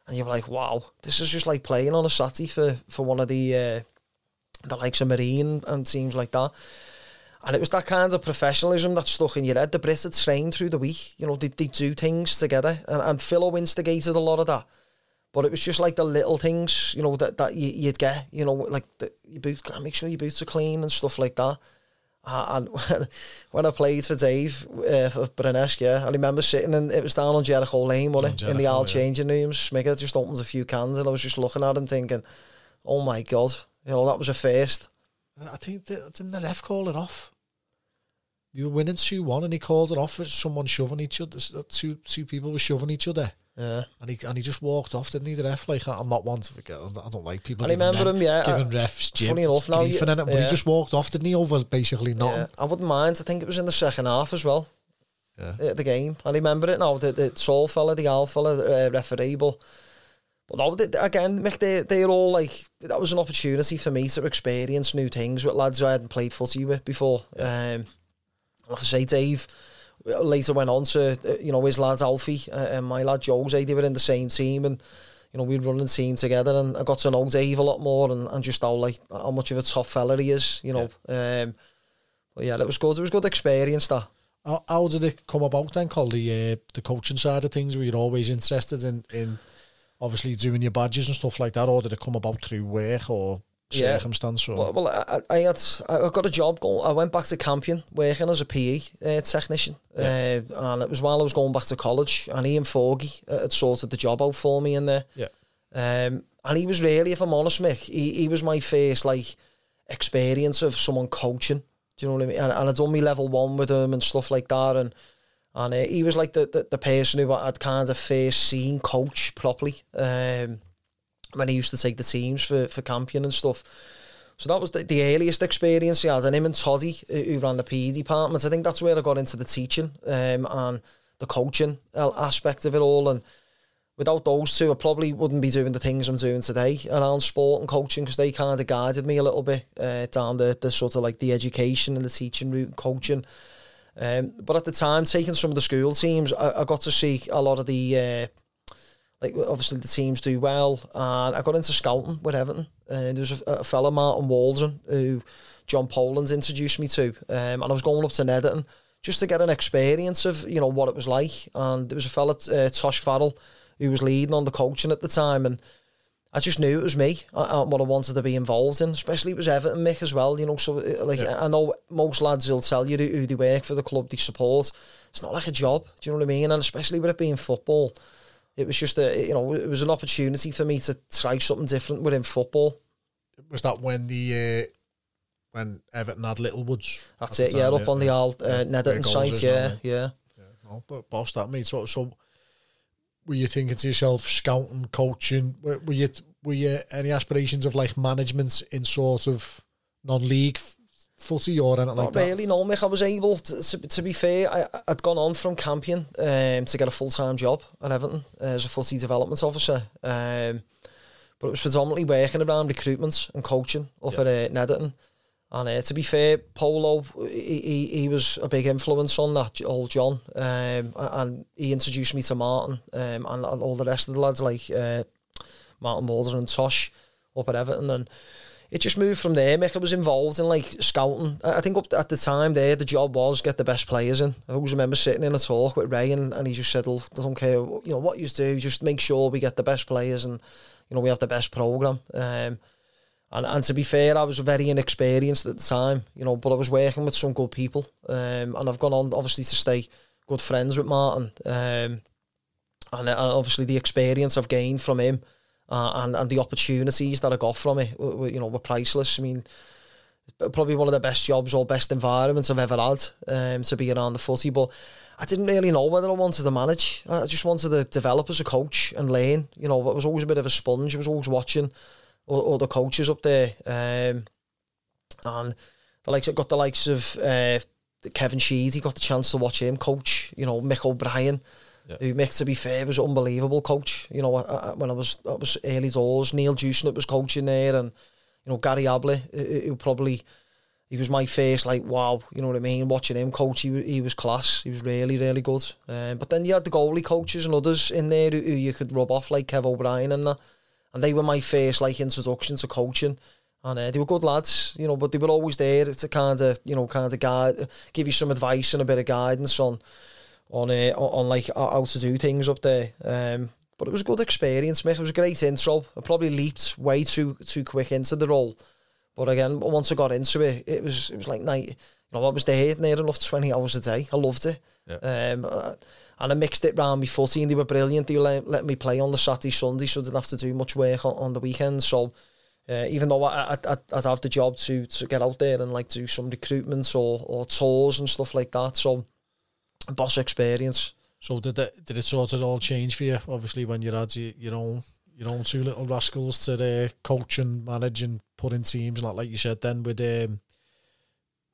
Speaker 2: and you're like, wow, this is just like playing on a Saturday for, for one of the uh, the likes of Marine and teams like that. And it was that kind of professionalism that stuck in your head. The Brits had trained through the week, you know, they, they do things together. And, and Philo instigated a lot of that. But it was just like the little things, you know, that, that you, you'd get, you know, like the, your boots, make sure your boots are clean and stuff like that. Uh, and when, when I played for Dave uh, for Brunesh, yeah, I remember sitting and it was down on Jericho Lane, wasn't it? in the all yeah. changing rooms. Smigger just opens a few cans and I was just looking at him thinking, oh my God, you know, that was a first.
Speaker 1: I think, the, didn't the ref call it off? You were winning 2 1 and he called it off for someone shoving each other. Two, two people were shoving each other.
Speaker 2: Yeah.
Speaker 1: And he and he just walked off, didn't he? The ref, like I'm not one to forget. I don't like people.
Speaker 2: I remember him, yeah.
Speaker 1: Giving refs jib, funny enough now, you, it, but yeah. he just walked off, didn't he? Over basically nothing. Yeah.
Speaker 2: I wouldn't mind. I think it was in the second half as well.
Speaker 1: Yeah.
Speaker 2: the game. I remember it now. The the tall fella, the Al fella, uh, referee, but. But no, again, Mick, they, they're all like, that was an opportunity for me to experience new things with lads I hadn't played footy with before. Um, like I say, Dave, later went on to, uh, you know, his lad Alfie uh, and my lad Jose, they were in the same team and, you know, we run the team together and I got to know Dave a lot more and, and just how like how much of a top fella he is, you know. Yeah. Um, but yeah, it was good. It was good experience that.
Speaker 1: How, how did it come about then, Call the uh, the coaching side of things? Were you always interested in in obviously doing your badges and stuff like that, or did it come about through work or yeah. circumstance? Or?
Speaker 2: Well, well I, I had I got a job going. I went back to Campion working as a PE uh, technician, yeah. uh, and it was while I was going back to college. And Ian Forgy uh, had sorted the job out for me in there.
Speaker 1: Yeah.
Speaker 2: Um, and he was really, if I'm honest, Mick, he, he was my first like experience of someone coaching. Do you know what I mean? And, and I'd done me level one with him and stuff like that, and and uh, he was like the, the, the person who I'd kind of first seen coach properly. Um, when he used to take the teams for, for Campion and stuff. So that was the, the earliest experience he had. And him and Toddy, who ran the PE department, I think that's where I got into the teaching um, and the coaching aspect of it all. And without those two, I probably wouldn't be doing the things I'm doing today around sport and coaching because they kind of guided me a little bit uh, down the, the sort of like the education and the teaching route and coaching. Um, but at the time, taking some of the school teams, I, I got to see a lot of the uh, like obviously the teams do well. And I got into scouting with Everton. And there was a, a fella, Martin Waldron, who John Poland introduced me to. Um, and I was going up to Netherton just to get an experience of, you know, what it was like. And there was a fella, uh, Tosh Farrell, who was leading on the coaching at the time. And I just knew it was me, uh, what I wanted to be involved in, especially it was Everton, Mick, as well. You know, so uh, like yeah. I know most lads will tell you who they work for the club they support. It's not like a job, do you know what I mean? And especially with it being football, it was just a you know it was an opportunity for me to try something different within football.
Speaker 1: Was that when the uh, when Everton had Littlewoods?
Speaker 2: That's it. Time, yeah, up on the old uh, yeah, site. Yeah, yeah,
Speaker 1: yeah. No, but boss that means So, so were you thinking to yourself, scouting, coaching? Were, were you were you any aspirations of like management in sort of non-league footy or anything
Speaker 2: Not
Speaker 1: like that?
Speaker 2: really, no, Mick. I was able, to, to, to be fair, I, I'd gone on from Campion um, to get a full-time job at Everton uh, as a footy development officer. Um, but it was predominantly working around recruitment and coaching up yeah. at uh, Netherton. And uh, to be fair, Polo, he, he, he was a big influence on that, old John. Um, and he introduced me to Martin um, and all the rest of the lads like uh, Martin Mulder and Tosh up at Everton. And it just moved from there. Mick was involved in like scouting. I think up at the time there, the job was get the best players in. I always remember sitting in a talk with Ray and, and he just said, well, I don't care, you know, what you do, just make sure we get the best players and, you know, we have the best programme. Um, and, and to be fair, I was very inexperienced at the time, you know, but I was working with some good people. Um, and I've gone on, obviously, to stay good friends with Martin. Um, and, and obviously the experience I've gained from him uh, and and the opportunities that I got from it, were, you know, were priceless. I mean, probably one of the best jobs or best environments I've ever had um, to be around the footy. But I didn't really know whether I wanted to manage. I just wanted to develop as a coach and learn. You know, I was always a bit of a sponge. I was always watching the coaches up there, um, and the likes got the likes of uh, Kevin Sheedy. Got the chance to watch him coach. You know, Mick O'Brien. Who, Mick, to be fair, was unbelievable coach. You know, I, I, when I was I was early doors, Neil Dewsnip was coaching there, and you know Gary Ablett, who probably he was my face like wow, you know what I mean. Watching him coach, he, he was class. He was really really good. Um, but then you had the goalie coaches and others in there who, who you could rub off like Kev O'Brien and that, and they were my first like introduction to coaching. And uh, they were good lads, you know, but they were always there to kind of, you know, kind of guide, give you some advice and a bit of guidance on on uh, on like how to do things up there. Um, but it was a good experience, Mick. It was a great intro. I probably leaped way too too quick into the role. But again, once I got into it, it was it was like night. You know, I was there near enough twenty hours a day. I loved it. Yeah. Um, uh, and I mixed it round my footy, and they were brilliant. They let, let me play on the Saturday, Sunday, so I didn't have to do much work on, on the weekends. So. Uh, even though I, I, I'd have the job to, to get out there and like do some recruitments or, or tours and stuff like that. So boss experience.
Speaker 1: So did it did it sort of all change for you? Obviously, when you had your, your own your own two little rascals to uh, coach and manage and put in teams, like like you said, then with um,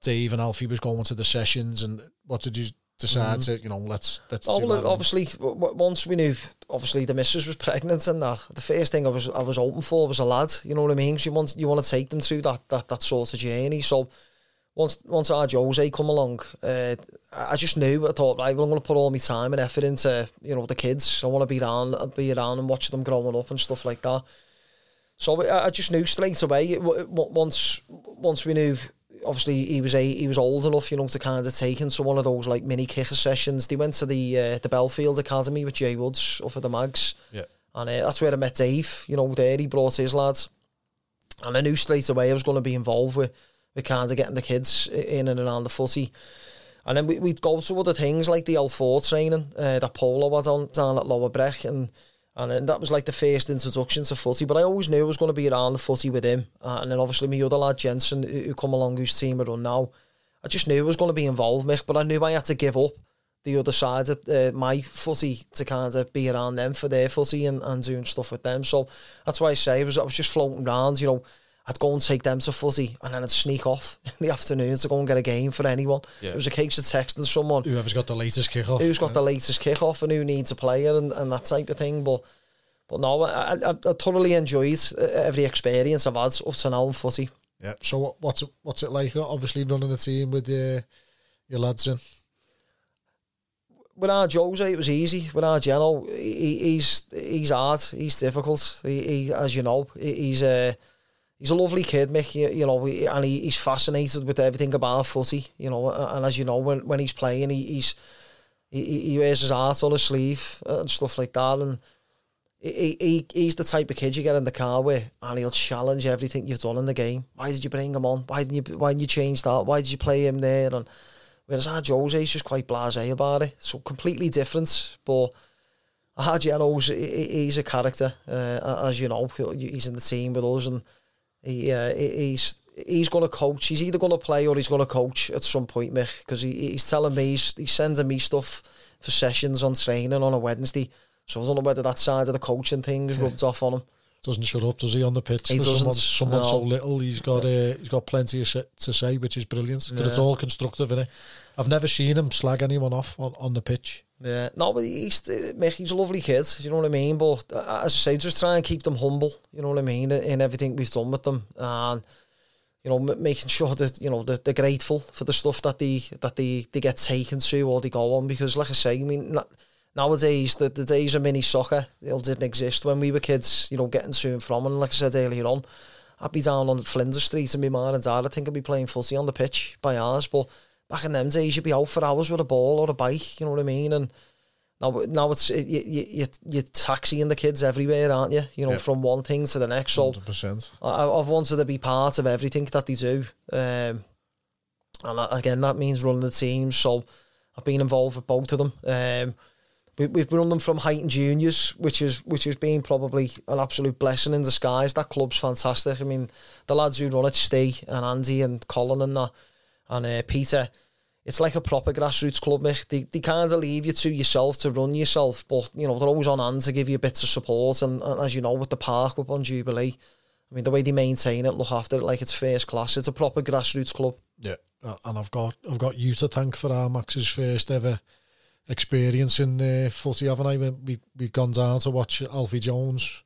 Speaker 1: Dave and Alfie was going to the sessions, and what did you decide mm. to you know let's let's
Speaker 2: oh, obviously once we knew obviously the missus was pregnant and that the first thing I was I was open for was a lad you know what I mean you want you want to take them through that that that sort of journey so once once our Jose come along, uh, I just knew I thought right, well, I'm going to put all my time and effort into you know the kids. I want to be around, be around and watch them growing up and stuff like that. So I, I just knew straight away once once we knew. Obviously, he was a, he was old enough, you know, to kind of take into one of those like mini kicker sessions. They went to the uh, the Belfield Academy with Jay Woods up at the Mags,
Speaker 1: yeah,
Speaker 2: and uh, that's where I met Dave. You know, there he brought his lads, and I knew straight away I was going to be involved with with kind of getting the kids in and around the footy. And then we, we'd go to other things like the L4 training uh, that Polo was on down at Lower Breck and and then that was like the first introduction to footy. But I always knew I was going to be around the footy with him. Uh, and then obviously my other lad Jensen, who, who come along, whose team I run now. I just knew I was going to be involved, Mick, but I knew I had to give up the other side of uh, my footy to kind of be around them for their footy and, and doing stuff with them. So that's why I say I was, I was just floating around, you know, I'd go and take them to footy and then I'd sneak off in the afternoon to go and get a game for anyone. Yeah. It was a case of texting someone.
Speaker 1: Whoever's got the latest kick-off.
Speaker 2: Who's got yeah. the latest kick-off and who needs a player and, and that type of thing. But but no, I, I, I thoroughly enjoyed uh, every experience I've had up to now in footy.
Speaker 1: Yeah, so what's it, what's it like obviously running a team with uh, your lads in?
Speaker 2: With our Jose, it was easy. With our Geno, he, he's he's hard. He's difficult. He, he as you know, he's a uh, he's a lovely kid, Mick. You, you know, and he, he's fascinated with everything about footy. You know, and as you know, when when he's playing, he, he's he, he wears his heart on his sleeve and stuff like that. And he, he he's the type of kid you get in the car with, and he'll challenge everything you've done in the game. Why did you bring him on? Why didn't you? Why didn't you change that? Why did you play him there? And whereas our Jose is just quite blasé about it, so completely different. But Geno's he's a character, uh, as you know. He's in the team with us, and he uh, he's to coach. He's either going to play or he's going to coach at some point, Mick, because he, he's telling me he's, he's sending me stuff for sessions on training on a Wednesday. So I don't know whether that side of the coaching thing is rubbed off on him.
Speaker 1: Doesn't shut up, does he, on the pitch?
Speaker 2: He doesn't.
Speaker 1: Someone, someone no. so little, he's got uh, he's got plenty to say, which is brilliant because yeah. it's all constructive, is it? I've never seen him slag anyone off on, on the pitch.
Speaker 2: Yeah, no, but he's he's a lovely kid. You know what I mean? But uh, as I say, just try and keep them humble. You know what I mean? In everything we've done with them, and you know, making sure that you know they're, grateful for the stuff that they that they, they get taken to or they go on. Because, like I say, I mean, nowadays the, the days of mini soccer they all didn't exist when we were kids. You know, getting to and from, and like I said earlier on, I'd be down on Flinders Street and my mum and dad. I think I'd be playing footy on the pitch by ours, but back in them days, you'd be out for hours with a ball or a bike, you know what I mean? And now, now it's you, you, you're taxiing the kids everywhere, aren't you? You know, yeah. from one thing to the next. So 100%. I, I've wanted to be part of everything that they do. Um, and again, that means running the teams. So I've been involved with both of them. Um, we, we've run them from Huyton Juniors, which is which has been probably an absolute blessing in disguise. That club's fantastic. I mean, the lads who run it, Steve and Andy and Colin and that and uh, Peter, it's like a proper grassroots club, Mick. They, they kind of leave you to yourself to run yourself, but, you know, they're always on hand to give you bits of support. And, and as you know, with the park up on Jubilee, I mean, the way they maintain it, look after it like it's first class. It's a proper grassroots club.
Speaker 1: Yeah, uh, and I've got I've got you to thank for our Max's first ever experience in uh, footy, haven't I? We, we'd gone down to watch Alfie Jones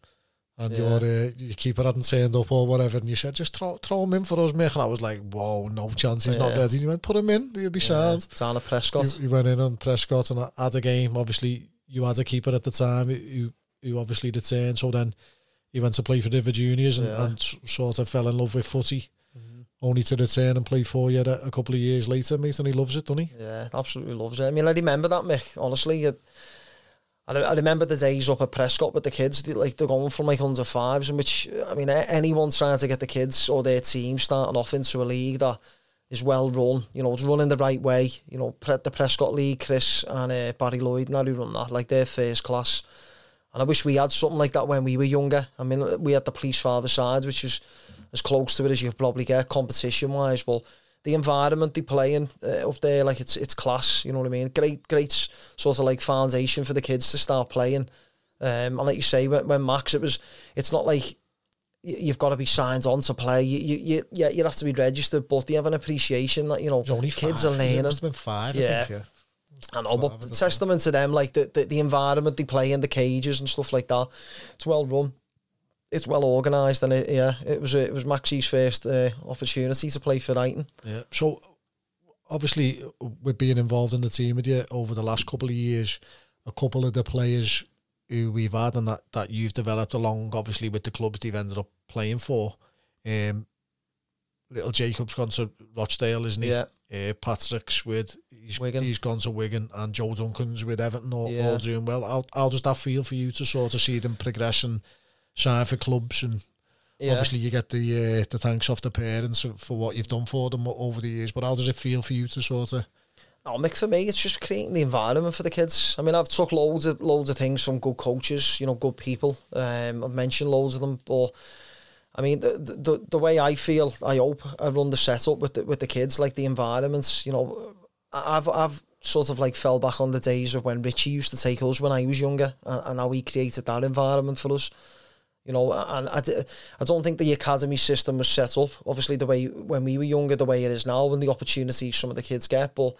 Speaker 1: and yeah. your uh, your keeper hadn't turned up or whatever, and you said just throw throw him in for us, mate. And I was like, whoa, no chance, he's yeah. not ready. And you went, put him in, he'll be yeah. sound.
Speaker 2: Tana Prescot.
Speaker 1: You, you, went in on Prescot and had a game. Obviously, you had a keeper at the time who who obviously returned. So then he went to play for River Juniors and, yeah. and sort of fell in love with footy. Mm-hmm. Only to return and play for you a, a couple of years later, mate, and he loves it, doesn't he?
Speaker 2: Yeah, absolutely loves it. I mean, I remember that, Mick. Honestly, it, I, I remember the days up at Prescot with the kids, they, like they're going from like under fives, in which, I mean, anyone trying to get the kids or their team starting off into a league that is well run, you know, it's running the right way. You know, the Prescot League, Chris and uh, Barry Lloyd now who run that, like they're first class. And I wish we had something like that when we were younger. I mean, we had the police father side, which is as close to it as you could probably get competition wise, but the environment they play in uh, up there, like it's it's class. You know what I mean? Great, great sort of like foundation for the kids to start playing. Um, and like you say, when, when Max, it was, it's not like you've got to be signed on to play. You, you, you, yeah, you have to be registered, but you have an appreciation that you know
Speaker 1: only
Speaker 2: kids
Speaker 1: five.
Speaker 2: are learning. It
Speaker 1: must have been five. Yeah. I, think,
Speaker 2: yeah. I know, but testament to them, like the, the the environment they play in, the cages and stuff like that. It's well run. It's well organised and it, yeah, it was it was Maxi's first uh, opportunity to play for Brighton.
Speaker 1: Yeah. So obviously, with being involved in the team with you over the last couple of years, a couple of the players who we've had and that, that you've developed along, obviously, with the clubs they've ended up playing for. Um, little Jacob's gone to Rochdale, isn't he?
Speaker 2: Yeah.
Speaker 1: Uh, Patrick's with he's,
Speaker 2: Wigan.
Speaker 1: he's gone to Wigan, and Joe Duncan's with Everton, all,
Speaker 2: Yeah.
Speaker 1: all doing well. How, how does that feel for you to sort of see them progress sign for clubs and
Speaker 2: Yeah.
Speaker 1: Obviously, you get the uh, the thanks of the parents for what you've done for them over the years. But how does it feel for you to sort of?
Speaker 2: Oh, Mick, for me, it's just creating the environment for the kids. I mean, I've took loads of loads of things from good coaches, you know, good people. Um, I've mentioned loads of them, but I mean, the the, the way I feel, I hope I run the setup with the, with the kids, like the environments. You know, I've I've sort of like fell back on the days of when Richie used to take us when I was younger, and, and how he created that environment for us. You know, and I, I don't think the academy system was set up, obviously, the way when we were younger, the way it is now, and the opportunities some of the kids get. But,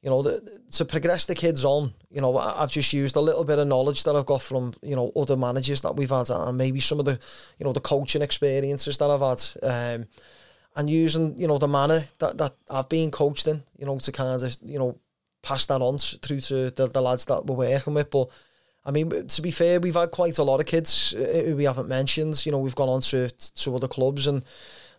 Speaker 2: you know, the, to progress the kids on, you know, I've just used a little bit of knowledge that I've got from, you know, other managers that we've had, and maybe some of the, you know, the coaching experiences that I've had. Um, and using, you know, the manner that, that I've been coached in, you know, to kind of, you know, pass that on through to the, the lads that we're working with. But, I mean, to be fair, we've had quite a lot of kids uh, who we haven't mentioned. You know, we've gone on to, to other clubs and,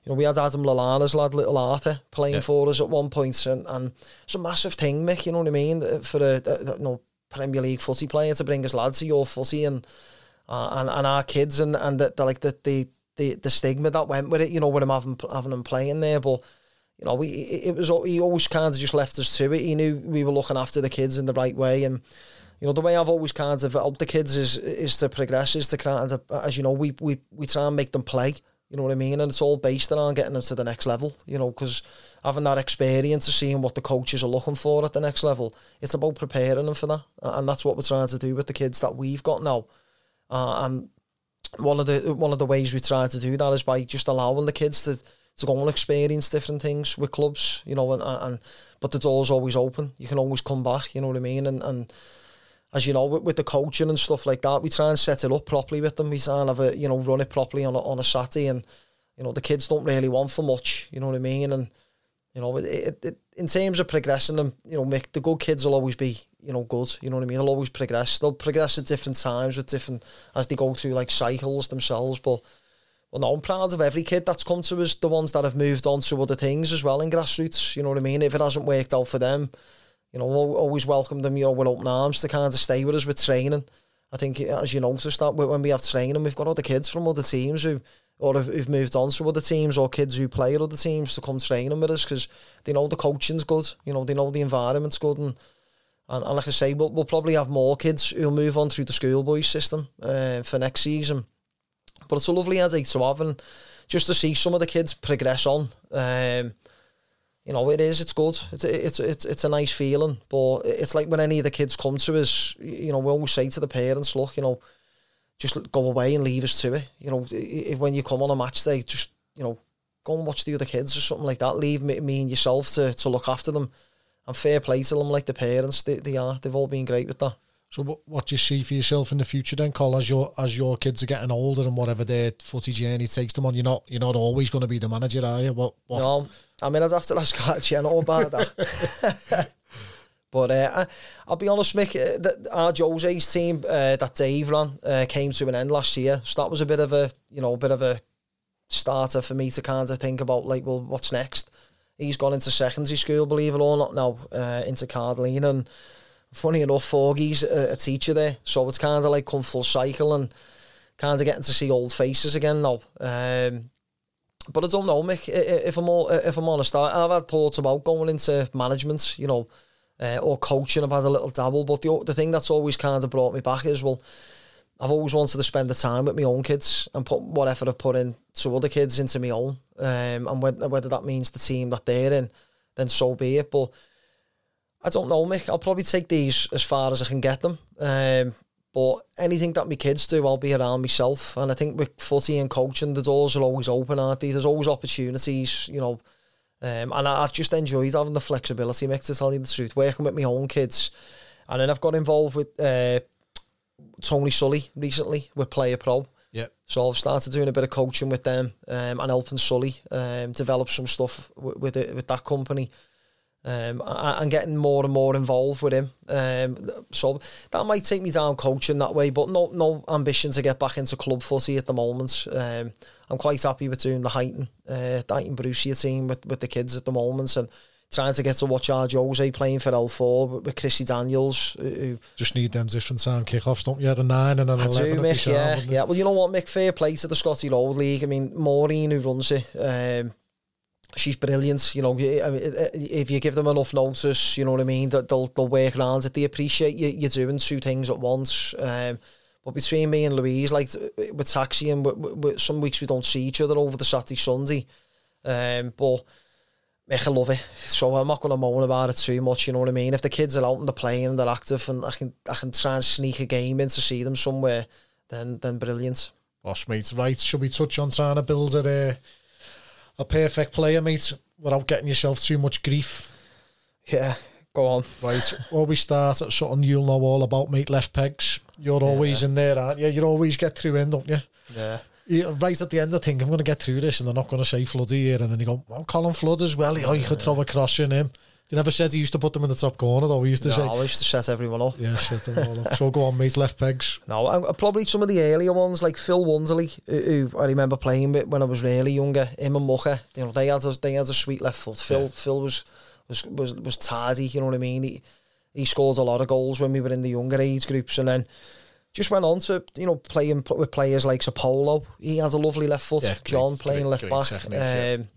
Speaker 2: you know, we had Adam Lallana's lad, Little Arthur, playing
Speaker 3: Yeah.
Speaker 2: for us at one point, and, and it's a massive thing, Mick, you know what I mean, for a, a, you know, Premier League footy player to bring his lads to your footy and uh, and, and our kids and, and the, the, like the, the, the, the stigma that went with it, you know, with him having, having him playing there, but you know, we it was he always kind of just left us to it. He knew we were looking after the kids in the right way, and you know the way I've always kind of helped the kids is is to progress, is to kind of as you know we we we try and make them play. You know what I mean, and it's all based around getting them to the next level. You know, because having that experience of seeing what the coaches are looking for at the next level, it's about preparing them for that, and that's what we're trying to do with the kids that we've got now. Uh, and one of the one of the ways we try to do that is by just allowing the kids to to go and experience different things with clubs, you know, and, and but the door's always open. You can always come back, you know what I mean? And and as you know, with, with the coaching and stuff like that, we try and set it up properly with them. We try and have a you know run it properly on a, on a Saturday, and you know the kids don't really want for much, you know what I mean? And you know, it, it, it, in terms of progressing them, you know, Mick, the good kids will always be, you know, good. You know what I mean? They'll always progress. They'll progress at different times with different as they go through like cycles themselves. But well, no, I'm proud of every kid that's come to us. The ones that have moved on to other things as well in grassroots. You know what I mean? If it hasn't worked out for them, you know, always welcome them. You know, with open arms to kind of stay with us with training. I think, as you noticed, that when we have training, we've got other kids from other teams who, or who've moved on to other teams, or kids who play at other teams to come training with us because they know the coaching's good. You know, they know the environment's good, and and, and like I say, we'll, we'll probably have more kids who'll move on through the schoolboy system uh, for next season. But it's a lovely headache to have, and just to see some of the kids progress on. Um, you know, it is. It's good. It's it's it's it's a nice feeling. But it's like when any of the kids come to us, you know, we always say to the parents, look, you know, just go away and leave us to it. You know, when you come on a match day, just you know, go and watch the other kids or something like that. Leave me, me and yourself to to look after them. And fair play to them, like the parents, they, they are. They've all been great with that.
Speaker 1: So what, what do you see for yourself in the future then, Col? As your as your kids are getting older and whatever their footy journey takes them on, you're not you're not always going to be the manager, are you? What, what
Speaker 2: No, I mean, I'd have to ask Archie, I know about that. but uh, I, I'll be honest, Mick, uh, that our Jose's team uh, that Dave ran uh, came to an end last year. So that was a bit of a, you know, a bit of a starter for me to kind of think about, like, well, what's next? He's gone into secondary school, believe it or not, now, uh, into Cardline. And funny enough, Forgie's a, a teacher there. So it's kind of like come full cycle and kind of getting to see old faces again now. Um, but I don't know, Mick. If I'm all, if I'm honest, I've had thoughts about going into management, you know, uh, or coaching. I've had a little dabble, but the the thing that's always kind of brought me back is well, I've always wanted to spend the time with my own kids and put what effort I've put in to other kids into my own. Um, and whether, whether that means the team that they're in, then so be it. But I don't know, Mick. I'll probably take these as far as I can get them. Um, but anything that my kids do, I'll be around myself. And I think with footy and coaching, the doors are always open, aren't they? There's always opportunities, you know. Um, and I, I've just enjoyed having the flexibility, Mick, to tell you the truth, working with my own kids. And then I've got involved with uh, Tony Sully recently with Player Pro.
Speaker 1: Yeah.
Speaker 2: So I've started doing a bit of coaching with them um, and helping Sully um, develop some stuff with with, it, with that company. Um, I- and getting more and more involved with him. Um, so that might take me down coaching that way, but no no ambition to get back into club footy at the moment. Um, I'm quite happy with doing the Huyton, uh, the Huyton Brucia team with, with the kids at the moment and trying to get to watch our Jose playing for L4 with, with Chrissy Daniels, who,
Speaker 1: Just need them different time kickoffs, don't you? At a nine and an
Speaker 2: I
Speaker 1: eleven.
Speaker 2: do,
Speaker 1: would be
Speaker 2: Mick, yeah, yeah. Well, you know what, Mick, fair play to the Scotty Road League. I mean, Maureen, who runs it, um, she's brilliant. You know, if you give them enough notice, you know what I mean, that they'll, they'll work around it. They appreciate you, you doing two things at once. Um, but between me and Louise, like with taxi and with, some weeks we don't see each other over the Saturday, Sunday. Um, but Mick, I love it. So I'm not to moan about it too much, you know what I mean? If the kids are out and they're playing and they're active and I can I can try and sneak a game in to see them somewhere, then then brilliant.
Speaker 1: Boss, mate. Right, should we touch on trying to build a, a perfect player, mate, without getting yourself too much grief?
Speaker 2: Yeah, go on.
Speaker 1: Right, well, we start at something you'll know all about, mate, left pegs. You're always in there, aren't you? You always get through in, don't you?
Speaker 2: Yeah.
Speaker 1: you right at the end, I think I'm going to get through this, and they're not going to say Floody here, and then you go, oh, Colin Flood as well. Oh, you could throw a cross in him. They never said he used to put them in the top corner, though. He used to
Speaker 2: No,
Speaker 1: say,
Speaker 2: I used to set everyone up.
Speaker 1: yeah, shit them all up. So go on, mate, left pegs.
Speaker 2: No, and uh, probably some of the earlier ones like Phil Wonderley, who, who I remember playing with when I was really younger. Him and Mucker, you know, they had a, they had a sweet left foot. Phil
Speaker 1: Yeah.
Speaker 2: Phil was was was was tardy. You know what I mean? He he scored a lot of goals when we were in the younger age groups, and then just went on to you know playing with players like Sapolo. He had a lovely left foot.
Speaker 1: Yeah, great-
Speaker 2: John playing
Speaker 1: great-
Speaker 2: left
Speaker 1: great
Speaker 2: back.
Speaker 1: technique, yeah.
Speaker 2: Um,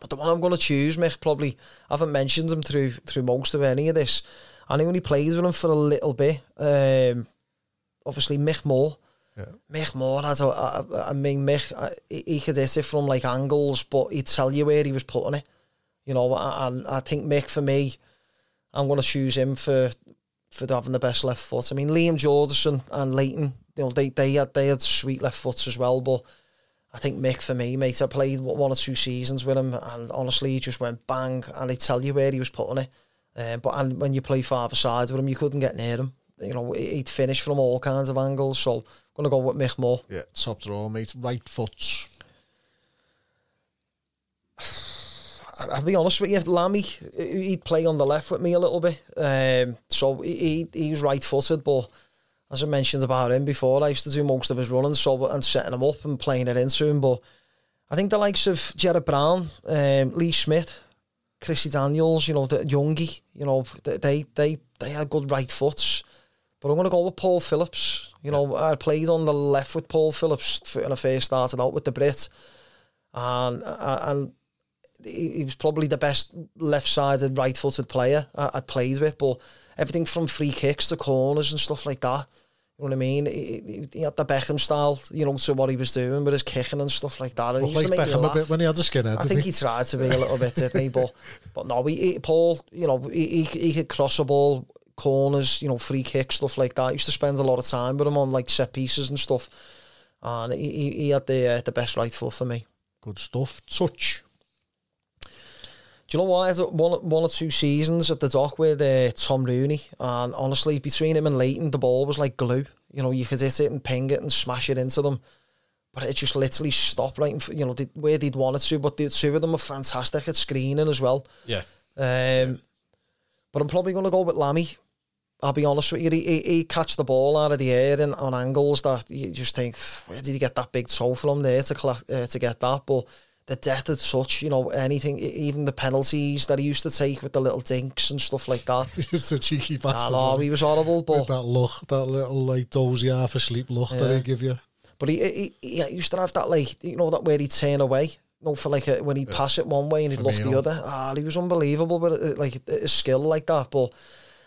Speaker 2: but the one I'm going to choose, Mick, probably I haven't mentioned him through through most of any of this. I only plays with him for a little bit. Um, obviously, Mick Moore.
Speaker 1: Yeah.
Speaker 2: Mick Moore had a, I mean, Mick, he, he could hit it from like angles, but he'd tell you where he was putting it. You know, and I think Mick, for me, I'm going to choose him for for having the best left foot. I mean, Liam Jordison and Leighton, you know, they, they had they had sweet left foots as well, but I think Mick, for me, mate, I played one or two seasons with him, and honestly, he just went bang, and he'd tell you where he was putting it. Um, but and when you play farther sides with him, you couldn't get near him. You know, he'd finish from all kinds of angles. So I'm going to go with Mick Moore.
Speaker 1: Yeah, top draw, mate. Right foot.
Speaker 2: I- I'll be honest with you, Lammy, he'd play on the left with me a little bit. Um, so he, he he's right footed, but as I mentioned about him before, I used to do most of his running so and setting him up and playing it into him. But I think the likes of Jared Brown, um, Lee Smith, Chrissy Daniels, you know, the Youngie, you know, they they they had good right foots. But I'm going to go with Paul Phillips. You know, I played on the left with Paul Phillips when I first started out with the Brit, and and he was probably the best left-sided, right-footed player I, I'd played with. But everything from free kicks to corners and stuff like that. You know what I mean? He, he- he had the Beckham style, you know, to what he was doing with his kicking and stuff like that. And he
Speaker 1: Looked
Speaker 2: used
Speaker 1: like
Speaker 2: to
Speaker 1: Beckham a bit when he had the skinhead,
Speaker 2: I think
Speaker 1: he?
Speaker 2: he tried to be a little bit, didn't he? But but no, he, he, Paul, you know, he, he he could cross a ball, corners, you know, free kicks, stuff like that. I used to spend a lot of time with him on like set pieces and stuff, and he he, he had the uh, the best right foot for me.
Speaker 1: Good stuff. Touch.
Speaker 2: Do you know what? I had one, one or two seasons at the dock with uh, Tom Rooney, and honestly, between him and Leighton, the ball was like glue. You know, you could hit it and ping it and smash it into them, but it just literally stopped right, in, you know, the- where they'd wanted to. But the two of them were fantastic at screening as well.
Speaker 1: Yeah.
Speaker 2: Um, but I'm probably going to go with Lammy. I'll be honest with you, he, he, he catch the ball out of the air and on angles that you just think, where did he get that big toe from there to collect, uh, to get that? But the death of touch, you know, anything, even the penalties that he used to take with the little dinks and stuff like that.
Speaker 1: Just the cheeky
Speaker 2: I
Speaker 1: bastard.
Speaker 2: know,
Speaker 1: wasn't
Speaker 2: he was horrible,
Speaker 1: With
Speaker 2: but
Speaker 1: that look, that little like dozy half asleep look that he give you.
Speaker 2: but he, he, he used to have that, like, you know, that where he'd turn away. You know, for like a, when he'd pass it one way and he'd look the other. Ah, he was unbelievable with uh, like his skill like that. But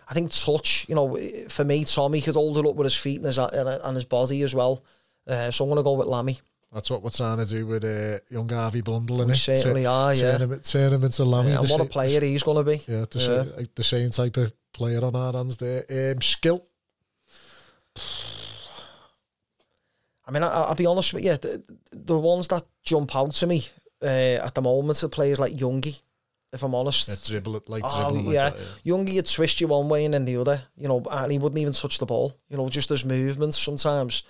Speaker 2: I think touch, you know, eh, for me, Tommy could hold it up with his feet and his uh, and, uh, and his body as well. Uh, so I'm going to go with Lammy.
Speaker 1: That's what we're trying to do with uh, young Harvey Blundell?
Speaker 2: We certainly are,
Speaker 1: turn
Speaker 2: yeah.
Speaker 1: Him, turn him into Lammy.
Speaker 2: Yeah, and what a player he's going to be.
Speaker 1: Yeah, the,
Speaker 2: Yeah.
Speaker 1: Same, the same type of player on our hands there. Um, skill.
Speaker 2: I mean, I, I'll be honest with you, the, the ones that jump out to me uh, at the moment are players like Youngie, if I'm honest.
Speaker 1: Yeah, dribble it like
Speaker 2: Oh,
Speaker 1: dribbling
Speaker 2: yeah.
Speaker 1: like that. Yeah.
Speaker 2: Youngie would twist you one way and then the other, you know, and he wouldn't even touch the ball, you know, just his movements sometimes.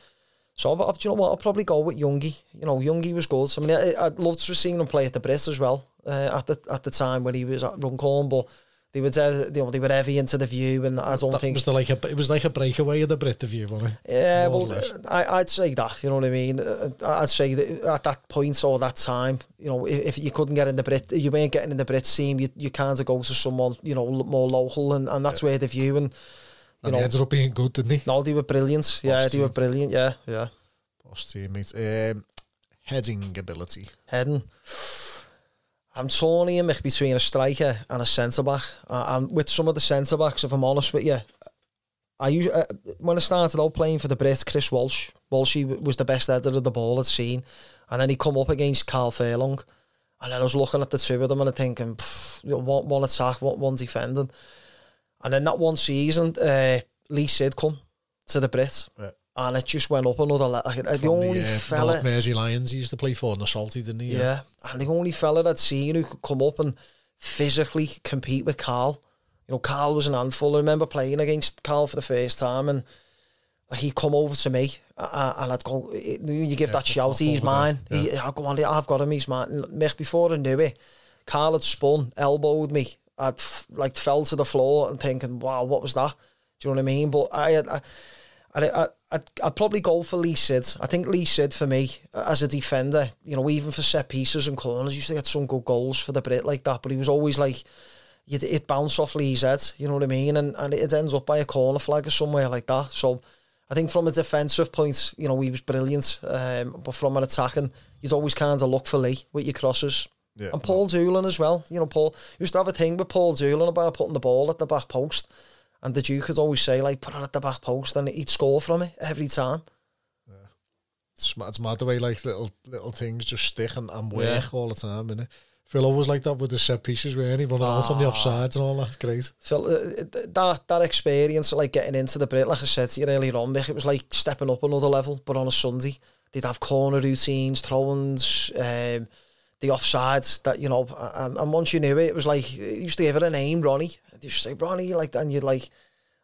Speaker 2: So, do you know what? I'll probably go with Youngie. You know, Youngie was good. I mean, I, I'd love to have seen him play at the Brits as well uh, at the at the time when he was at Runcorn, but they were uh, you know, they were heavy into the view, and I don't
Speaker 1: That
Speaker 2: think
Speaker 1: was the, like a, it was like a breakaway of the Brit of view, wasn't it?
Speaker 2: Yeah,
Speaker 1: More
Speaker 2: well. I, I'd say that. You know what I mean? Uh, I'd say that at that point or that time, you know, if, if you couldn't get in the Brit, you weren't getting in the Brit team, you you kind of go to someone, you know, more local, and, and that's where the view and you
Speaker 1: And
Speaker 2: know,
Speaker 1: ended up being good, didn't he?
Speaker 2: no, they were brilliant. Yeah,
Speaker 1: Boss
Speaker 2: they were brilliant. Yeah, yeah.
Speaker 1: Boss teammate. Um, heading ability.
Speaker 2: Heading. I'm torn here Mick, between a striker and a centre back. And with some of the centre backs, if I'm honest with you, I usually, uh, when I started out playing for the Brits, Chris Walsh, Walshy was the best header of the ball I'd seen, and then he come up against Carl Fairlong, and then I was looking at the two of them and I'm thinking, "Pff, you know, one, one attack, one, one defending, and then that one season, uh, Lee Sid come to the Brits.
Speaker 1: Yeah.
Speaker 2: and it just went up another level. The only
Speaker 1: the, uh,
Speaker 2: fella.
Speaker 1: North Mersey Lions he used to play for in the Salty, didn't he?
Speaker 2: Yeah. And the only fella I'd seen who could come up and physically compete with Carl. You know, Carl was an handful. I remember playing against Carl for the first time and like he'd come over to me uh, and I'd go, "Eh, you give
Speaker 1: Yeah,
Speaker 2: that shout, he's
Speaker 1: over there."
Speaker 2: mine. He, I'll go on, I've got him, he's mine. And Mick, before I knew it, Carl had spun, elbowed me. I'd like fell to the floor and thinking, wow, what was that? Do you know what I mean? But I I, I, I, I'd, probably go for Lee Sid. I think Lee Sid for me as a defender, you know, even for set pieces and corners, used to get some good goals for the Brit like that. But he was always like, you'd, it'd bounce off Lee's head, you know what I mean? And, and it ends up by a corner flag or somewhere like that. So I think from a defensive point, you know, he was brilliant. Um, but from an attacking, you'd always kind of look for Lee with your crosses.
Speaker 1: Yeah.
Speaker 2: And Paul Doolan as well. You know, Paul used to have a thing with Paul Doolan about putting the ball at the back post. And the Duke would always say, like, put it at the back post and he'd score from it every time.
Speaker 1: It's, mad- it's mad the way like little little things just stick and, and work all the time, innit? Phil always like that with the set pieces, where he running out on the
Speaker 2: Ah.
Speaker 1: offsides and all that. Great.
Speaker 2: Phil, uh, that that experience, like getting into the Brit, like I said to you earlier on, Mick, it was like stepping up another level. But on a Sunday, they'd have corner routines, throw-ins, um, the offsides. That you know, and, and once you knew it, it was like you used to give it a name, Ronnie. You used to say Ronnie, like and you'd like,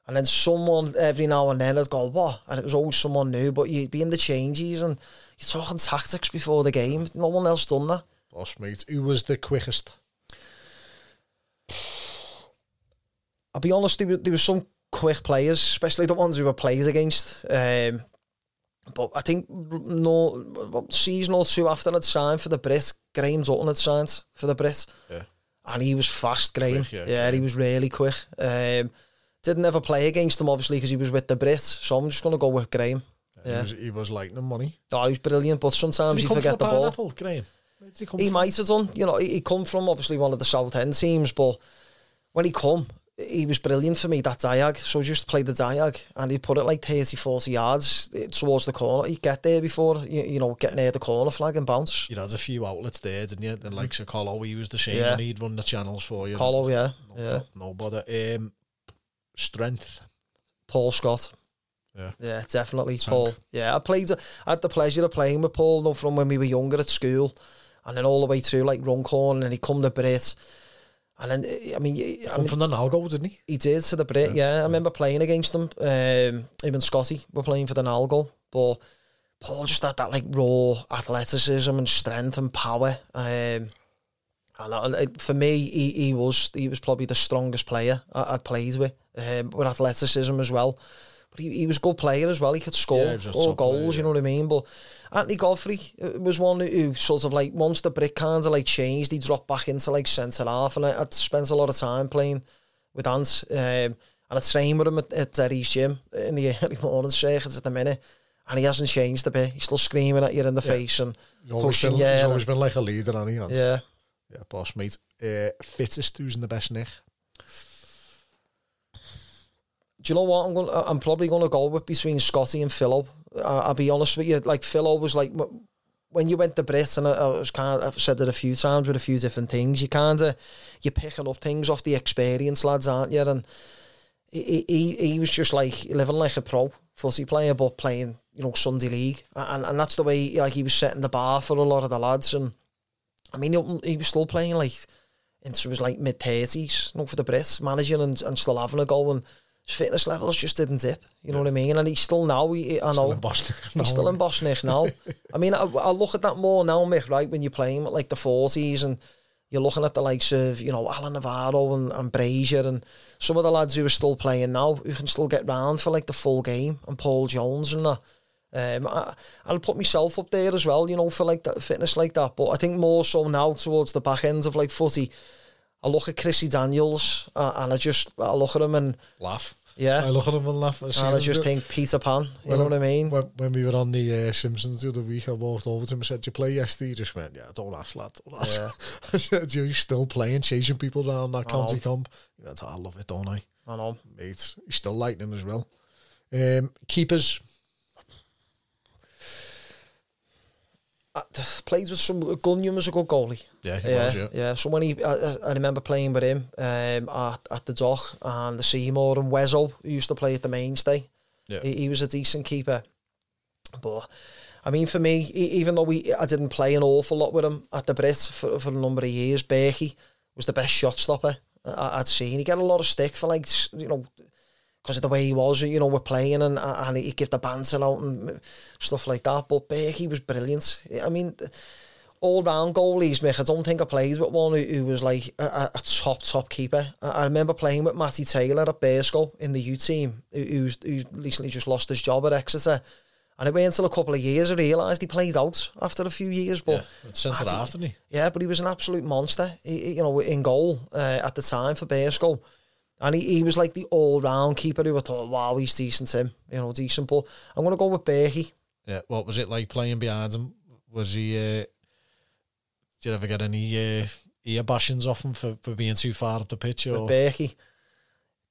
Speaker 2: and then someone every now and then would go what, and it was always someone new. But you'd be in the changes and you're talking tactics before the game. No one else done that.
Speaker 1: Boss mate. Who was the quickest?
Speaker 2: I'll be honest, there were, there were some quick players, especially the ones who were played against. Um, but I think no season or two after I'd signed for the Brit, Graham Dutton had signed for the Brits.
Speaker 1: Yeah.
Speaker 2: And he was fast, Graham.
Speaker 1: Quick, yeah,
Speaker 2: yeah, he was really quick. Um, didn't ever play against him, obviously, because he was with the Brits. So I'm just going to go with Graham.
Speaker 1: He
Speaker 2: Yeah.
Speaker 1: was, he was lightning money.
Speaker 2: Oh, he was brilliant, but sometimes
Speaker 1: he
Speaker 2: you forget the ball.
Speaker 1: pineapple, Graham? He
Speaker 2: He might have done. You know, he, he come from obviously one of the South End teams, but when he come, he was brilliant for me, that diag. So I just played the diag and he'd put it like 30, 40 yards eh, towards the corner. He'd get there before, you, you know, get near the corner flag and bounce.
Speaker 1: You had a few outlets there, didn't you? And like Colo, he was the same,
Speaker 2: Yeah.
Speaker 1: and he'd run the channels for you.
Speaker 2: Colo, yeah.
Speaker 1: No,
Speaker 2: Yeah.
Speaker 1: no bother. Um, strength.
Speaker 2: Paul Scott.
Speaker 1: Yeah.
Speaker 2: Yeah, definitely.
Speaker 1: Tank.
Speaker 2: Paul. Yeah, I played, I had the pleasure of playing with Paul though, from when we were younger at school and then all the way through like Runcorn and he come to Brit. And then, I mean, I
Speaker 1: Come
Speaker 2: mean
Speaker 1: from the Nalgo, didn't he?
Speaker 2: He did to the Brit, yeah. I remember playing against them. Um, and Scotty were playing for the Nalgo, but Paul just had that like raw athleticism and strength and power. Um, and I, I- for me, he, he was he was probably the strongest player I, I'd played with, um, with athleticism as well. But he, he was a good player as well. He could score
Speaker 1: Yeah, he was a
Speaker 2: all
Speaker 1: top player,
Speaker 2: goals, you know what I mean. But Anthony Godfrey uh, was one who, sort of like once the Brit kind of like changed, he dropped back into like centre half, and I, I'd spent a lot of time playing with Ant. Um, and I train with him at, at Derry's gym in the early morning circuits at the minute. And he hasn't changed a bit. He's still screaming at you in the
Speaker 1: Yeah.
Speaker 2: face and
Speaker 1: He's
Speaker 2: Pushing,
Speaker 1: been,
Speaker 2: yeah,
Speaker 1: he's
Speaker 2: and-
Speaker 1: always been like a leader, hasn't he? Ant?
Speaker 2: yeah.
Speaker 1: Yeah, boss mate. Uh, fittest, who's in the best nick?
Speaker 2: Do you know what I'm going? I'm probably going to go with between Scotty and Philo. I, I'll be honest with you. Like Philo was like when you went to Brit, and I, I was kind of I've said it a few times with a few different things. You kind of you're picking up things off the experience, lads, aren't you? And he, he he was just like living like a pro footy player, but playing you know Sunday league, and and that's the way like he was setting the bar for a lot of the lads. And I mean, he, he was still playing like into his like mid thirties, you know, for the Brits, managing and, and still having a go and his fitness levels just didn't dip. You know what I mean? And he's still now. He, I know
Speaker 1: Still in Boston.
Speaker 2: he's still in Bosnich now. I mean, I, I look at that more now, Mick. Right when you're playing like the forties and you're looking at the likes of you know Alan Navarro and, and Brazier and some of the lads who are still playing now who can still get round for like the full game and Paul Jones and that. Um, I, I'll put myself up there as well, you know, for like that fitness like that. But I think more so now towards the back end of like footy, I look at Chrissy Daniels uh, and I just I look at him and
Speaker 1: Laugh.
Speaker 2: Yeah,
Speaker 1: I look at him and laugh.
Speaker 2: and I just think Peter Pan. You
Speaker 1: Well,
Speaker 2: know what I mean?
Speaker 1: When, when we were on the uh, Simpsons the other week, I walked over to him and said, "Do you play yesterday?" He just went, "Yeah, don't ask, lad. Don't ask."
Speaker 2: Yeah.
Speaker 1: I said, "You're still playing, chasing people around that county comp." He went, "I love it, don't I,
Speaker 2: I know.
Speaker 1: mate?" He's still lightning as well. Um, keepers,
Speaker 2: I played with some Gunyon was a good goalie.
Speaker 1: yeah, he
Speaker 2: yeah,
Speaker 1: was, yeah.
Speaker 2: yeah. So when he, I, I remember playing with him um, at, at the dock and the Seymour and Wezzo, who used to play at the mainstay.
Speaker 1: Yeah.
Speaker 2: He, he was a decent keeper, but I mean, for me, even though we I didn't play an awful lot with him at the Brit for, for a number of years, Berkey was the best shot stopper I, I'd seen. He got a lot of stick for like you know because of the way he was, you know, we're playing and and he'd give the banter out and stuff like that. But Berkey was brilliant. I mean, all round goalies, Mick. I don't think I played with one who, who was like a, a, top top keeper. I, I remember playing with Matty Taylor at Burscough in the U team, who, who's who's recently just lost his job at Exeter. And it went until a couple of years. I realised he played out after a few years, but
Speaker 1: yeah.
Speaker 2: Matty-
Speaker 1: half, didn't he?
Speaker 2: yeah, but he was an absolute monster. He, he- you know, in goal uh, at the time for Burscough. And he, he was like the all-round keeper who I thought, wow, he's decent, him. You know, decent. But I'm going to go with Berkey.
Speaker 1: Yeah. What was it like playing behind him? Was he? Uh, did you ever get any uh, ear bashings off him for, for being too far up the pitch? Or
Speaker 2: with Berkey.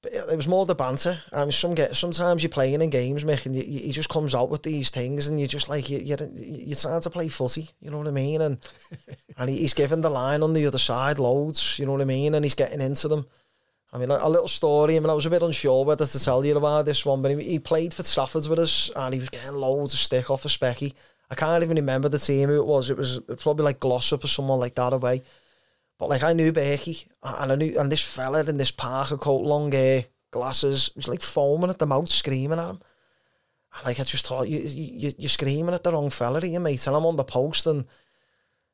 Speaker 2: But it was more the banter. I mean, some get sometimes you're playing in games, Mick, and he just comes out with these things, and you're just like you, you're you're trying to play footy. You know what I mean? And and he, he's giving the line on the other side loads. You know what I mean? And he's getting into them. I mean, a, little story. I mean, I was a bit unsure whether to tell you about this one, but he, played for Trafford with us, and he was getting loads of stick off of Specky. I can't even remember the team who it was. It was probably like Glossop or someone like that away. But like I knew Berkey, and I knew, and this fella in this parka coat, long hair, glasses, was like foaming at the mouth, screaming at him. And like I just thought, you, you you're screaming at the wrong fella, here, mate. And I'm on the post, and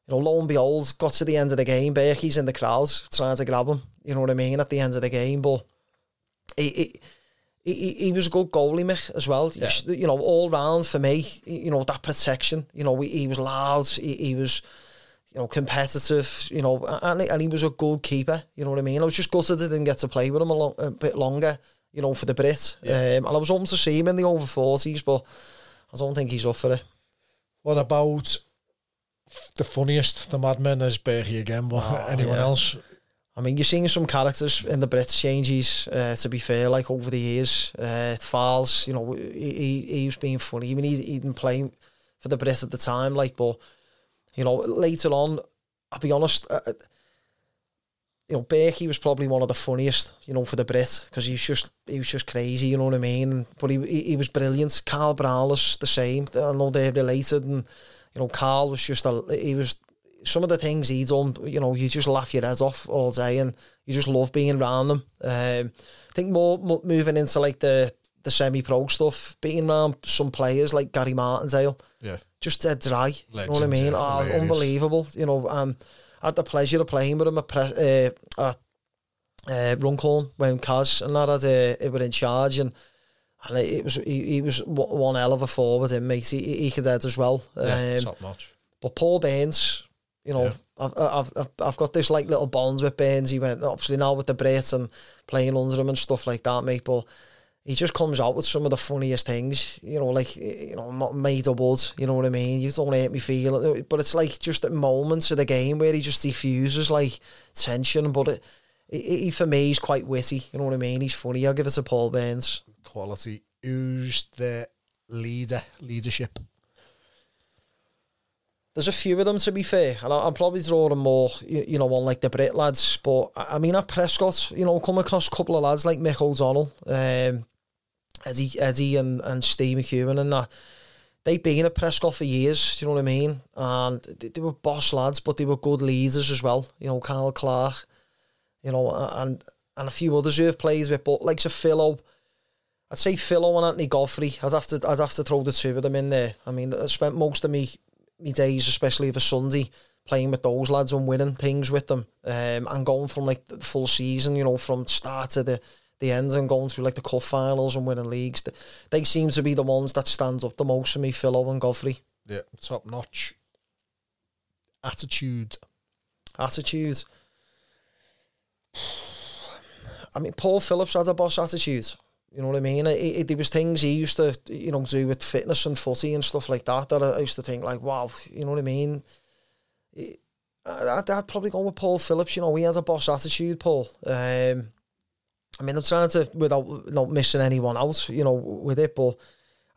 Speaker 2: you know, lo and behold, got to the end of the game. Berkey's in the crowd trying to grab him. You know what I mean? At the end of the game, but he. he he, he- was a good goalie, Mick, as well.
Speaker 1: Yeah.
Speaker 2: You know, all round for me, you know, that protection. You know, he, he was loud. He, he was, you know, competitive, you know, and, and he was a good keeper, you know what I mean? I was just gutted I didn't get to play with him a, lo- a bit longer, you know, for the Brit.
Speaker 1: Yeah.
Speaker 2: Um, and I was hoping to see him in the over 40s, but I don't think he's up for it.
Speaker 1: What about the funniest, the madman is Berkey again, but
Speaker 2: Oh,
Speaker 1: anyone
Speaker 2: yeah.
Speaker 1: else?
Speaker 2: I mean, you're seeing some characters in the Brit changes, uh, to be fair, like over the years. Uh, Fowles, you know, he, he, was being funny. I mean, he, he didn't play for the Brit at the time, like, but, you know, later on, I'll be honest, uh, you know, Berkey was probably one of the funniest, you know, for the Brit because he was just he was just crazy, you know what I mean. But he he, he was brilliant. Carl Brownless the same. I know they're related, and you know, Carl was just a he was some of the things he done. You know, you just laugh your head off all day, and you just love being around them. Um, I think more, mo moving into like the the semi pro stuff, being around some players like Gary Martindale
Speaker 1: Yeah.
Speaker 2: just dead dry. you know what I mean?
Speaker 1: yeah,
Speaker 2: oh,
Speaker 1: hilarious.
Speaker 2: unbelievable. You know, um, I had the pleasure of playing with him at, pre- uh, at uh, Runcorn when Kaz and that had, uh, it were in charge, and and it was he, he was one hell of a forward, him mate. He, he could head as well.
Speaker 1: Yeah,
Speaker 2: Um,
Speaker 1: top notch.
Speaker 2: but Paul Baines, you know,
Speaker 1: Yeah.
Speaker 2: I've, I've I've I've got this like little bonds with Baines. He went obviously now with the Brits and playing under him and stuff like that, mate. But he just comes out with some of the funniest things, you know, like you know, not made of wood. You know what I mean? You don't make me feel, but it's like just at moments of the game where he just diffuses like tension. But it, he, he for me, he's quite witty. You know what I mean? He's funny. I'll give it to Paul Baines.
Speaker 1: Quality. Who's the leader, leadership?
Speaker 2: There's a few of them to be fair, and I'm probably drawing more, you, know, on like the Brit lads. But I I mean, at Prescot, you know, come across a couple of lads like Mick O'Donnell, um, Eddie, Eddie, and and Steve McEwen, and that. They've been at Prescot for years. Do you know what I mean? And they, they were boss lads, but they were good leaders as well. You know, Carl Clark, you know, and and a few others who have played with, but like a Philo, I'd say Philo and Anthony Godfrey. I'd have to I'd have to throw the two of them in there. I mean, I spent most of me me days, especially of a Sunday, playing with those lads and winning things with them, um, and going from like the full season, you know, from start to the the end and going through like the cup finals and winning leagues. They seem to be the ones that stand up the most for me, Philo and Godfrey.
Speaker 1: Yeah, top notch. Attitude.
Speaker 2: Attitude. I mean, Paul Phillips had a boss attitude. You know what I mean? It, it, there was things he used to, you know, do with fitness and footy and stuff like that that I used to think like, wow, you know what I mean? It, I'd, I'd probably go with Paul Phillips. You know, he has a boss attitude, Paul. Um, I mean, I'm trying to without not missing anyone out, you know, with it, but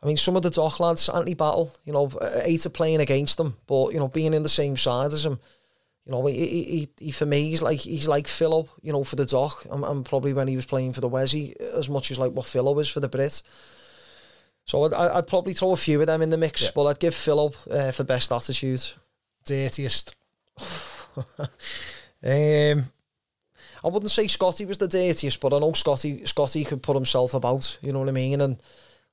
Speaker 2: I mean, some of the dock lads, Anthony Battle, you know, I hate playing against them, but you know, being in the same side as him, you know, he, he, he for me, he's like he's like Philo, you know, for the Doc, and, and probably when he was playing for the Wessie, as much as like what Philo is for the Brit. So I'd, I'd probably throw a few of them in the mix, yeah. but I'd give Philip uh, for best attitude.
Speaker 1: Dirtiest.
Speaker 2: um, I wouldn't say Scotty was the dirtiest, but I know Scotty Scotty could put himself about. You know what I mean? And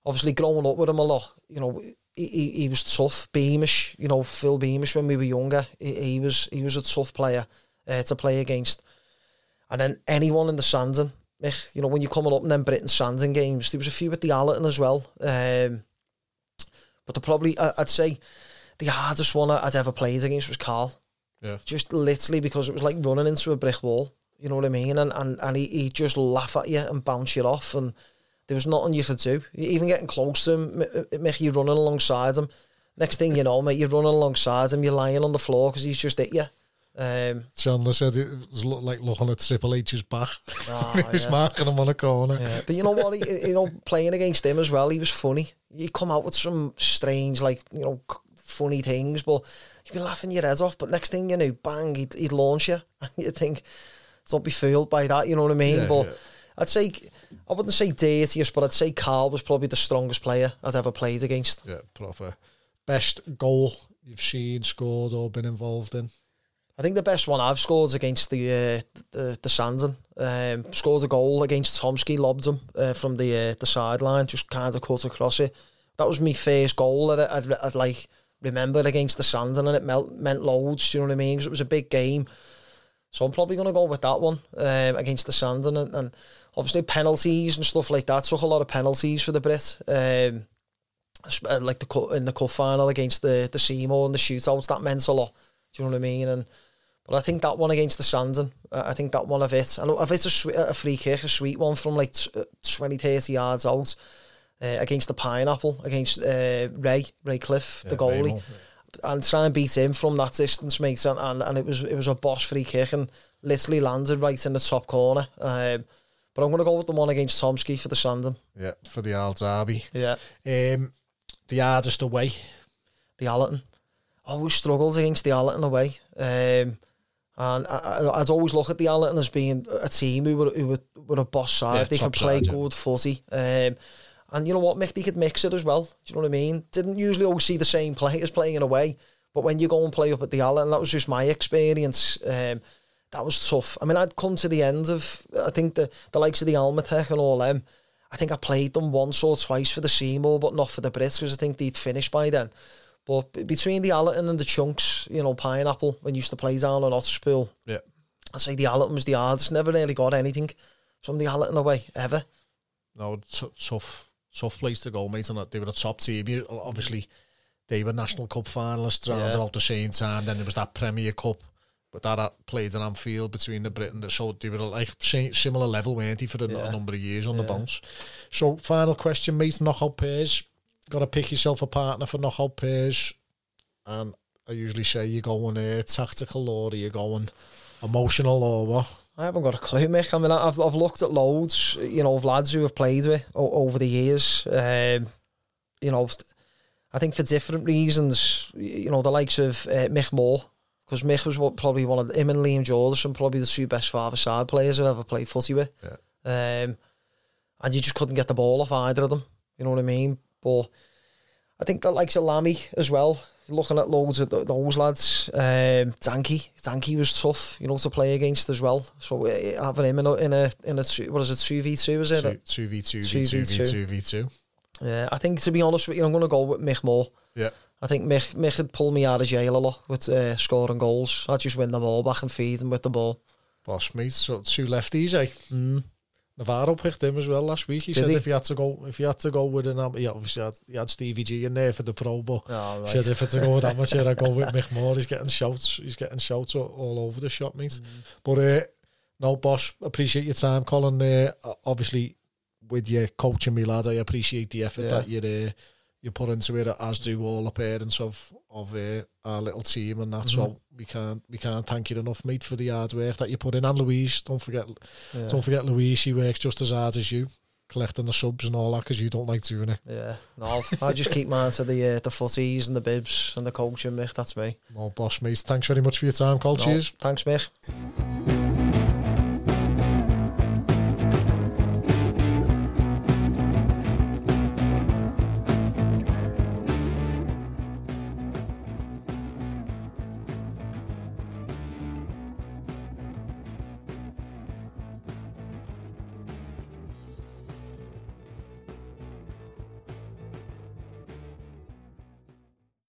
Speaker 2: obviously growing up with him a lot, you know, he, he was tough, Beamish. You know, Phil Beamish when we were younger, he, he was he was a tough player uh, to play against. And then anyone in the Sandon, you know, when you're coming up and them Britain Sandon games, there was a few with the Allerton as well. Um, but the probably I'd say the hardest one I'd ever played against was Carl.
Speaker 1: Yeah.
Speaker 2: Just literally because it was like running into a brick wall. You know what I mean? And and, and he, he just laugh at you and bounce you off and there was nothing you could do. Even getting close to him, it make you running alongside him. Next thing you know, mate, you're running alongside him, you're lying on the floor because he's just hit you. Um,
Speaker 1: Chandler said it was look like looking at Triple H's back. Oh, he's yeah. marking him on a corner.
Speaker 2: Yeah. But you know what? He, you know, playing against him as well, he was funny. He'd come out with some strange, like you know, funny things, but you'd be laughing your head off. But next thing you know, bang, he'd, he'd launch you, and you think, don't be fooled by that. You know what I mean? Yeah, but. I'd say I wouldn't say dirtiest, but I'd say Carl was probably the strongest player I'd ever played against.
Speaker 1: Yeah, proper. Best goal you've seen, scored, or been involved in?
Speaker 2: I think the best one I've scored is against the uh, the, the Sandon. Um, scored a goal against Tomsky, lobbed him uh, from the uh, the sideline, just kind of cut across it. That was my first goal that I'd, I'd, I'd like remembered against the Sandon, and it meant, meant loads. Do you know what I mean? Because it was a big game. So I'm probably going to go with that one um, against the Sandon, and, and obviously penalties and stuff like that. Took a lot of penalties for the Brits. Um, uh, like the in the cup final against the the Seymour and the shootouts, that meant a lot. Do you know what I mean? And but I think that one against the Sandon, I think that one of it. I know if it's a, a free kick, a sweet one from like uh, 20, 30 yards out uh, against the pineapple against uh, Ray Ray Cliff, yeah, the goalie. And try and beat him from that distance, mate. And, and, and it was it was a boss free kick and literally landed right in the top corner. Um, but I'm going to go with the one against Tomsky for the Sandon.
Speaker 1: Yeah, for the Al Derby.
Speaker 2: Yeah.
Speaker 1: Um, the hardest away.
Speaker 2: The Allerton. Always struggled against the Allerton away. Um, and I, would always look at the Allerton as being a team who were, who were, were a boss side. Yeah, they could play side, good yeah. footy. Um, and you know what, Mick, they could mix it as well. Do you know what I mean? Didn't usually always see the same players playing in away. But when you go and play up at the Allerton, that was just my experience. Um, that was tough. I mean, I'd come to the end of, I think the, the likes of the Almatech and all them, I think I played them once or twice for the Seymour, but not for the Brits because I think they'd finished by then. But between the Allerton and the Chunks, you know, Pineapple, when you used to play down on Otterspool,
Speaker 1: yeah.
Speaker 2: I'd say the Allerton was the hardest. Never really got anything from the Allerton away, ever.
Speaker 1: No, t- tough, tough place to go, mate. And uh, they were a top team. You, obviously, they were National Cup finalists around yeah. about the same time. Then there was that Premier Cup but that played in Anfield between the Britain. So they were like similar level, weren't they, for a, yeah. number of years on yeah. the bounce. So final question, mate, knockout pairs. Got to pick yourself a partner for knockout pairs. And I usually say you're going uh, tactical or you're going emotional or what?
Speaker 2: I haven't got a clue, Mick. I mean, I've, I've looked at loads, you know, of lads who have played with over the years. Um, you know, I think for different reasons, you know, the likes of uh, Mick Moore, because Mick was what, probably one of the, him and Liam Jordison, probably the two best father side players I've ever played footy with.
Speaker 1: Yeah.
Speaker 2: Um, and you just couldn't get the ball off either of them. You know what I mean? But I think that likes a Lammy as well. Looking at loads of th- those lads, um, Danky was tough, you know, to play against as well. So uh, having him in a, in a in a two- what is it two v two is it?
Speaker 1: Two v two v two v two v two.
Speaker 2: Yeah, I think to be honest with you, I'm going to go with Mick Moore.
Speaker 1: Yeah.
Speaker 2: I think Mick Mick would pull me out of jail a lot with uh, scoring goals. I'd just win the ball back and feed them with the ball.
Speaker 1: Boss mate, so two lefties, eh?
Speaker 2: Mm.
Speaker 1: Navarro picked him as well last week. He
Speaker 2: Did
Speaker 1: said
Speaker 2: he?
Speaker 1: if you had to go, if you had to go with an, am- yeah, obviously had, he had Stevie G in there for the pro, but
Speaker 2: Oh,
Speaker 1: he said if it's to go with amateur, I go with Mick Moore. He's getting shouts, he's getting shouts all, over the shop, mate. But uh, no, boss, appreciate your time, Colin. Uh, obviously, with your coaching me, lad, I appreciate the effort
Speaker 2: Yeah.
Speaker 1: that you're. uh, you put into it, as do all the parents of of uh, our little team, and that. So we can't we can't thank you enough, mate, for the hard work that you put in. And Louise, don't forget
Speaker 2: Yeah.
Speaker 1: don't forget Louise, she works just as hard as you, collecting the subs and all that because you don't like doing it.
Speaker 2: Yeah, no, I just keep mine to the uh, the footies and the bibs and the coaching, Mick. That's me.
Speaker 1: No, boss, mate. Thanks very much for your time, Cole.
Speaker 2: No,
Speaker 1: Cheers.
Speaker 2: Thanks, Mick.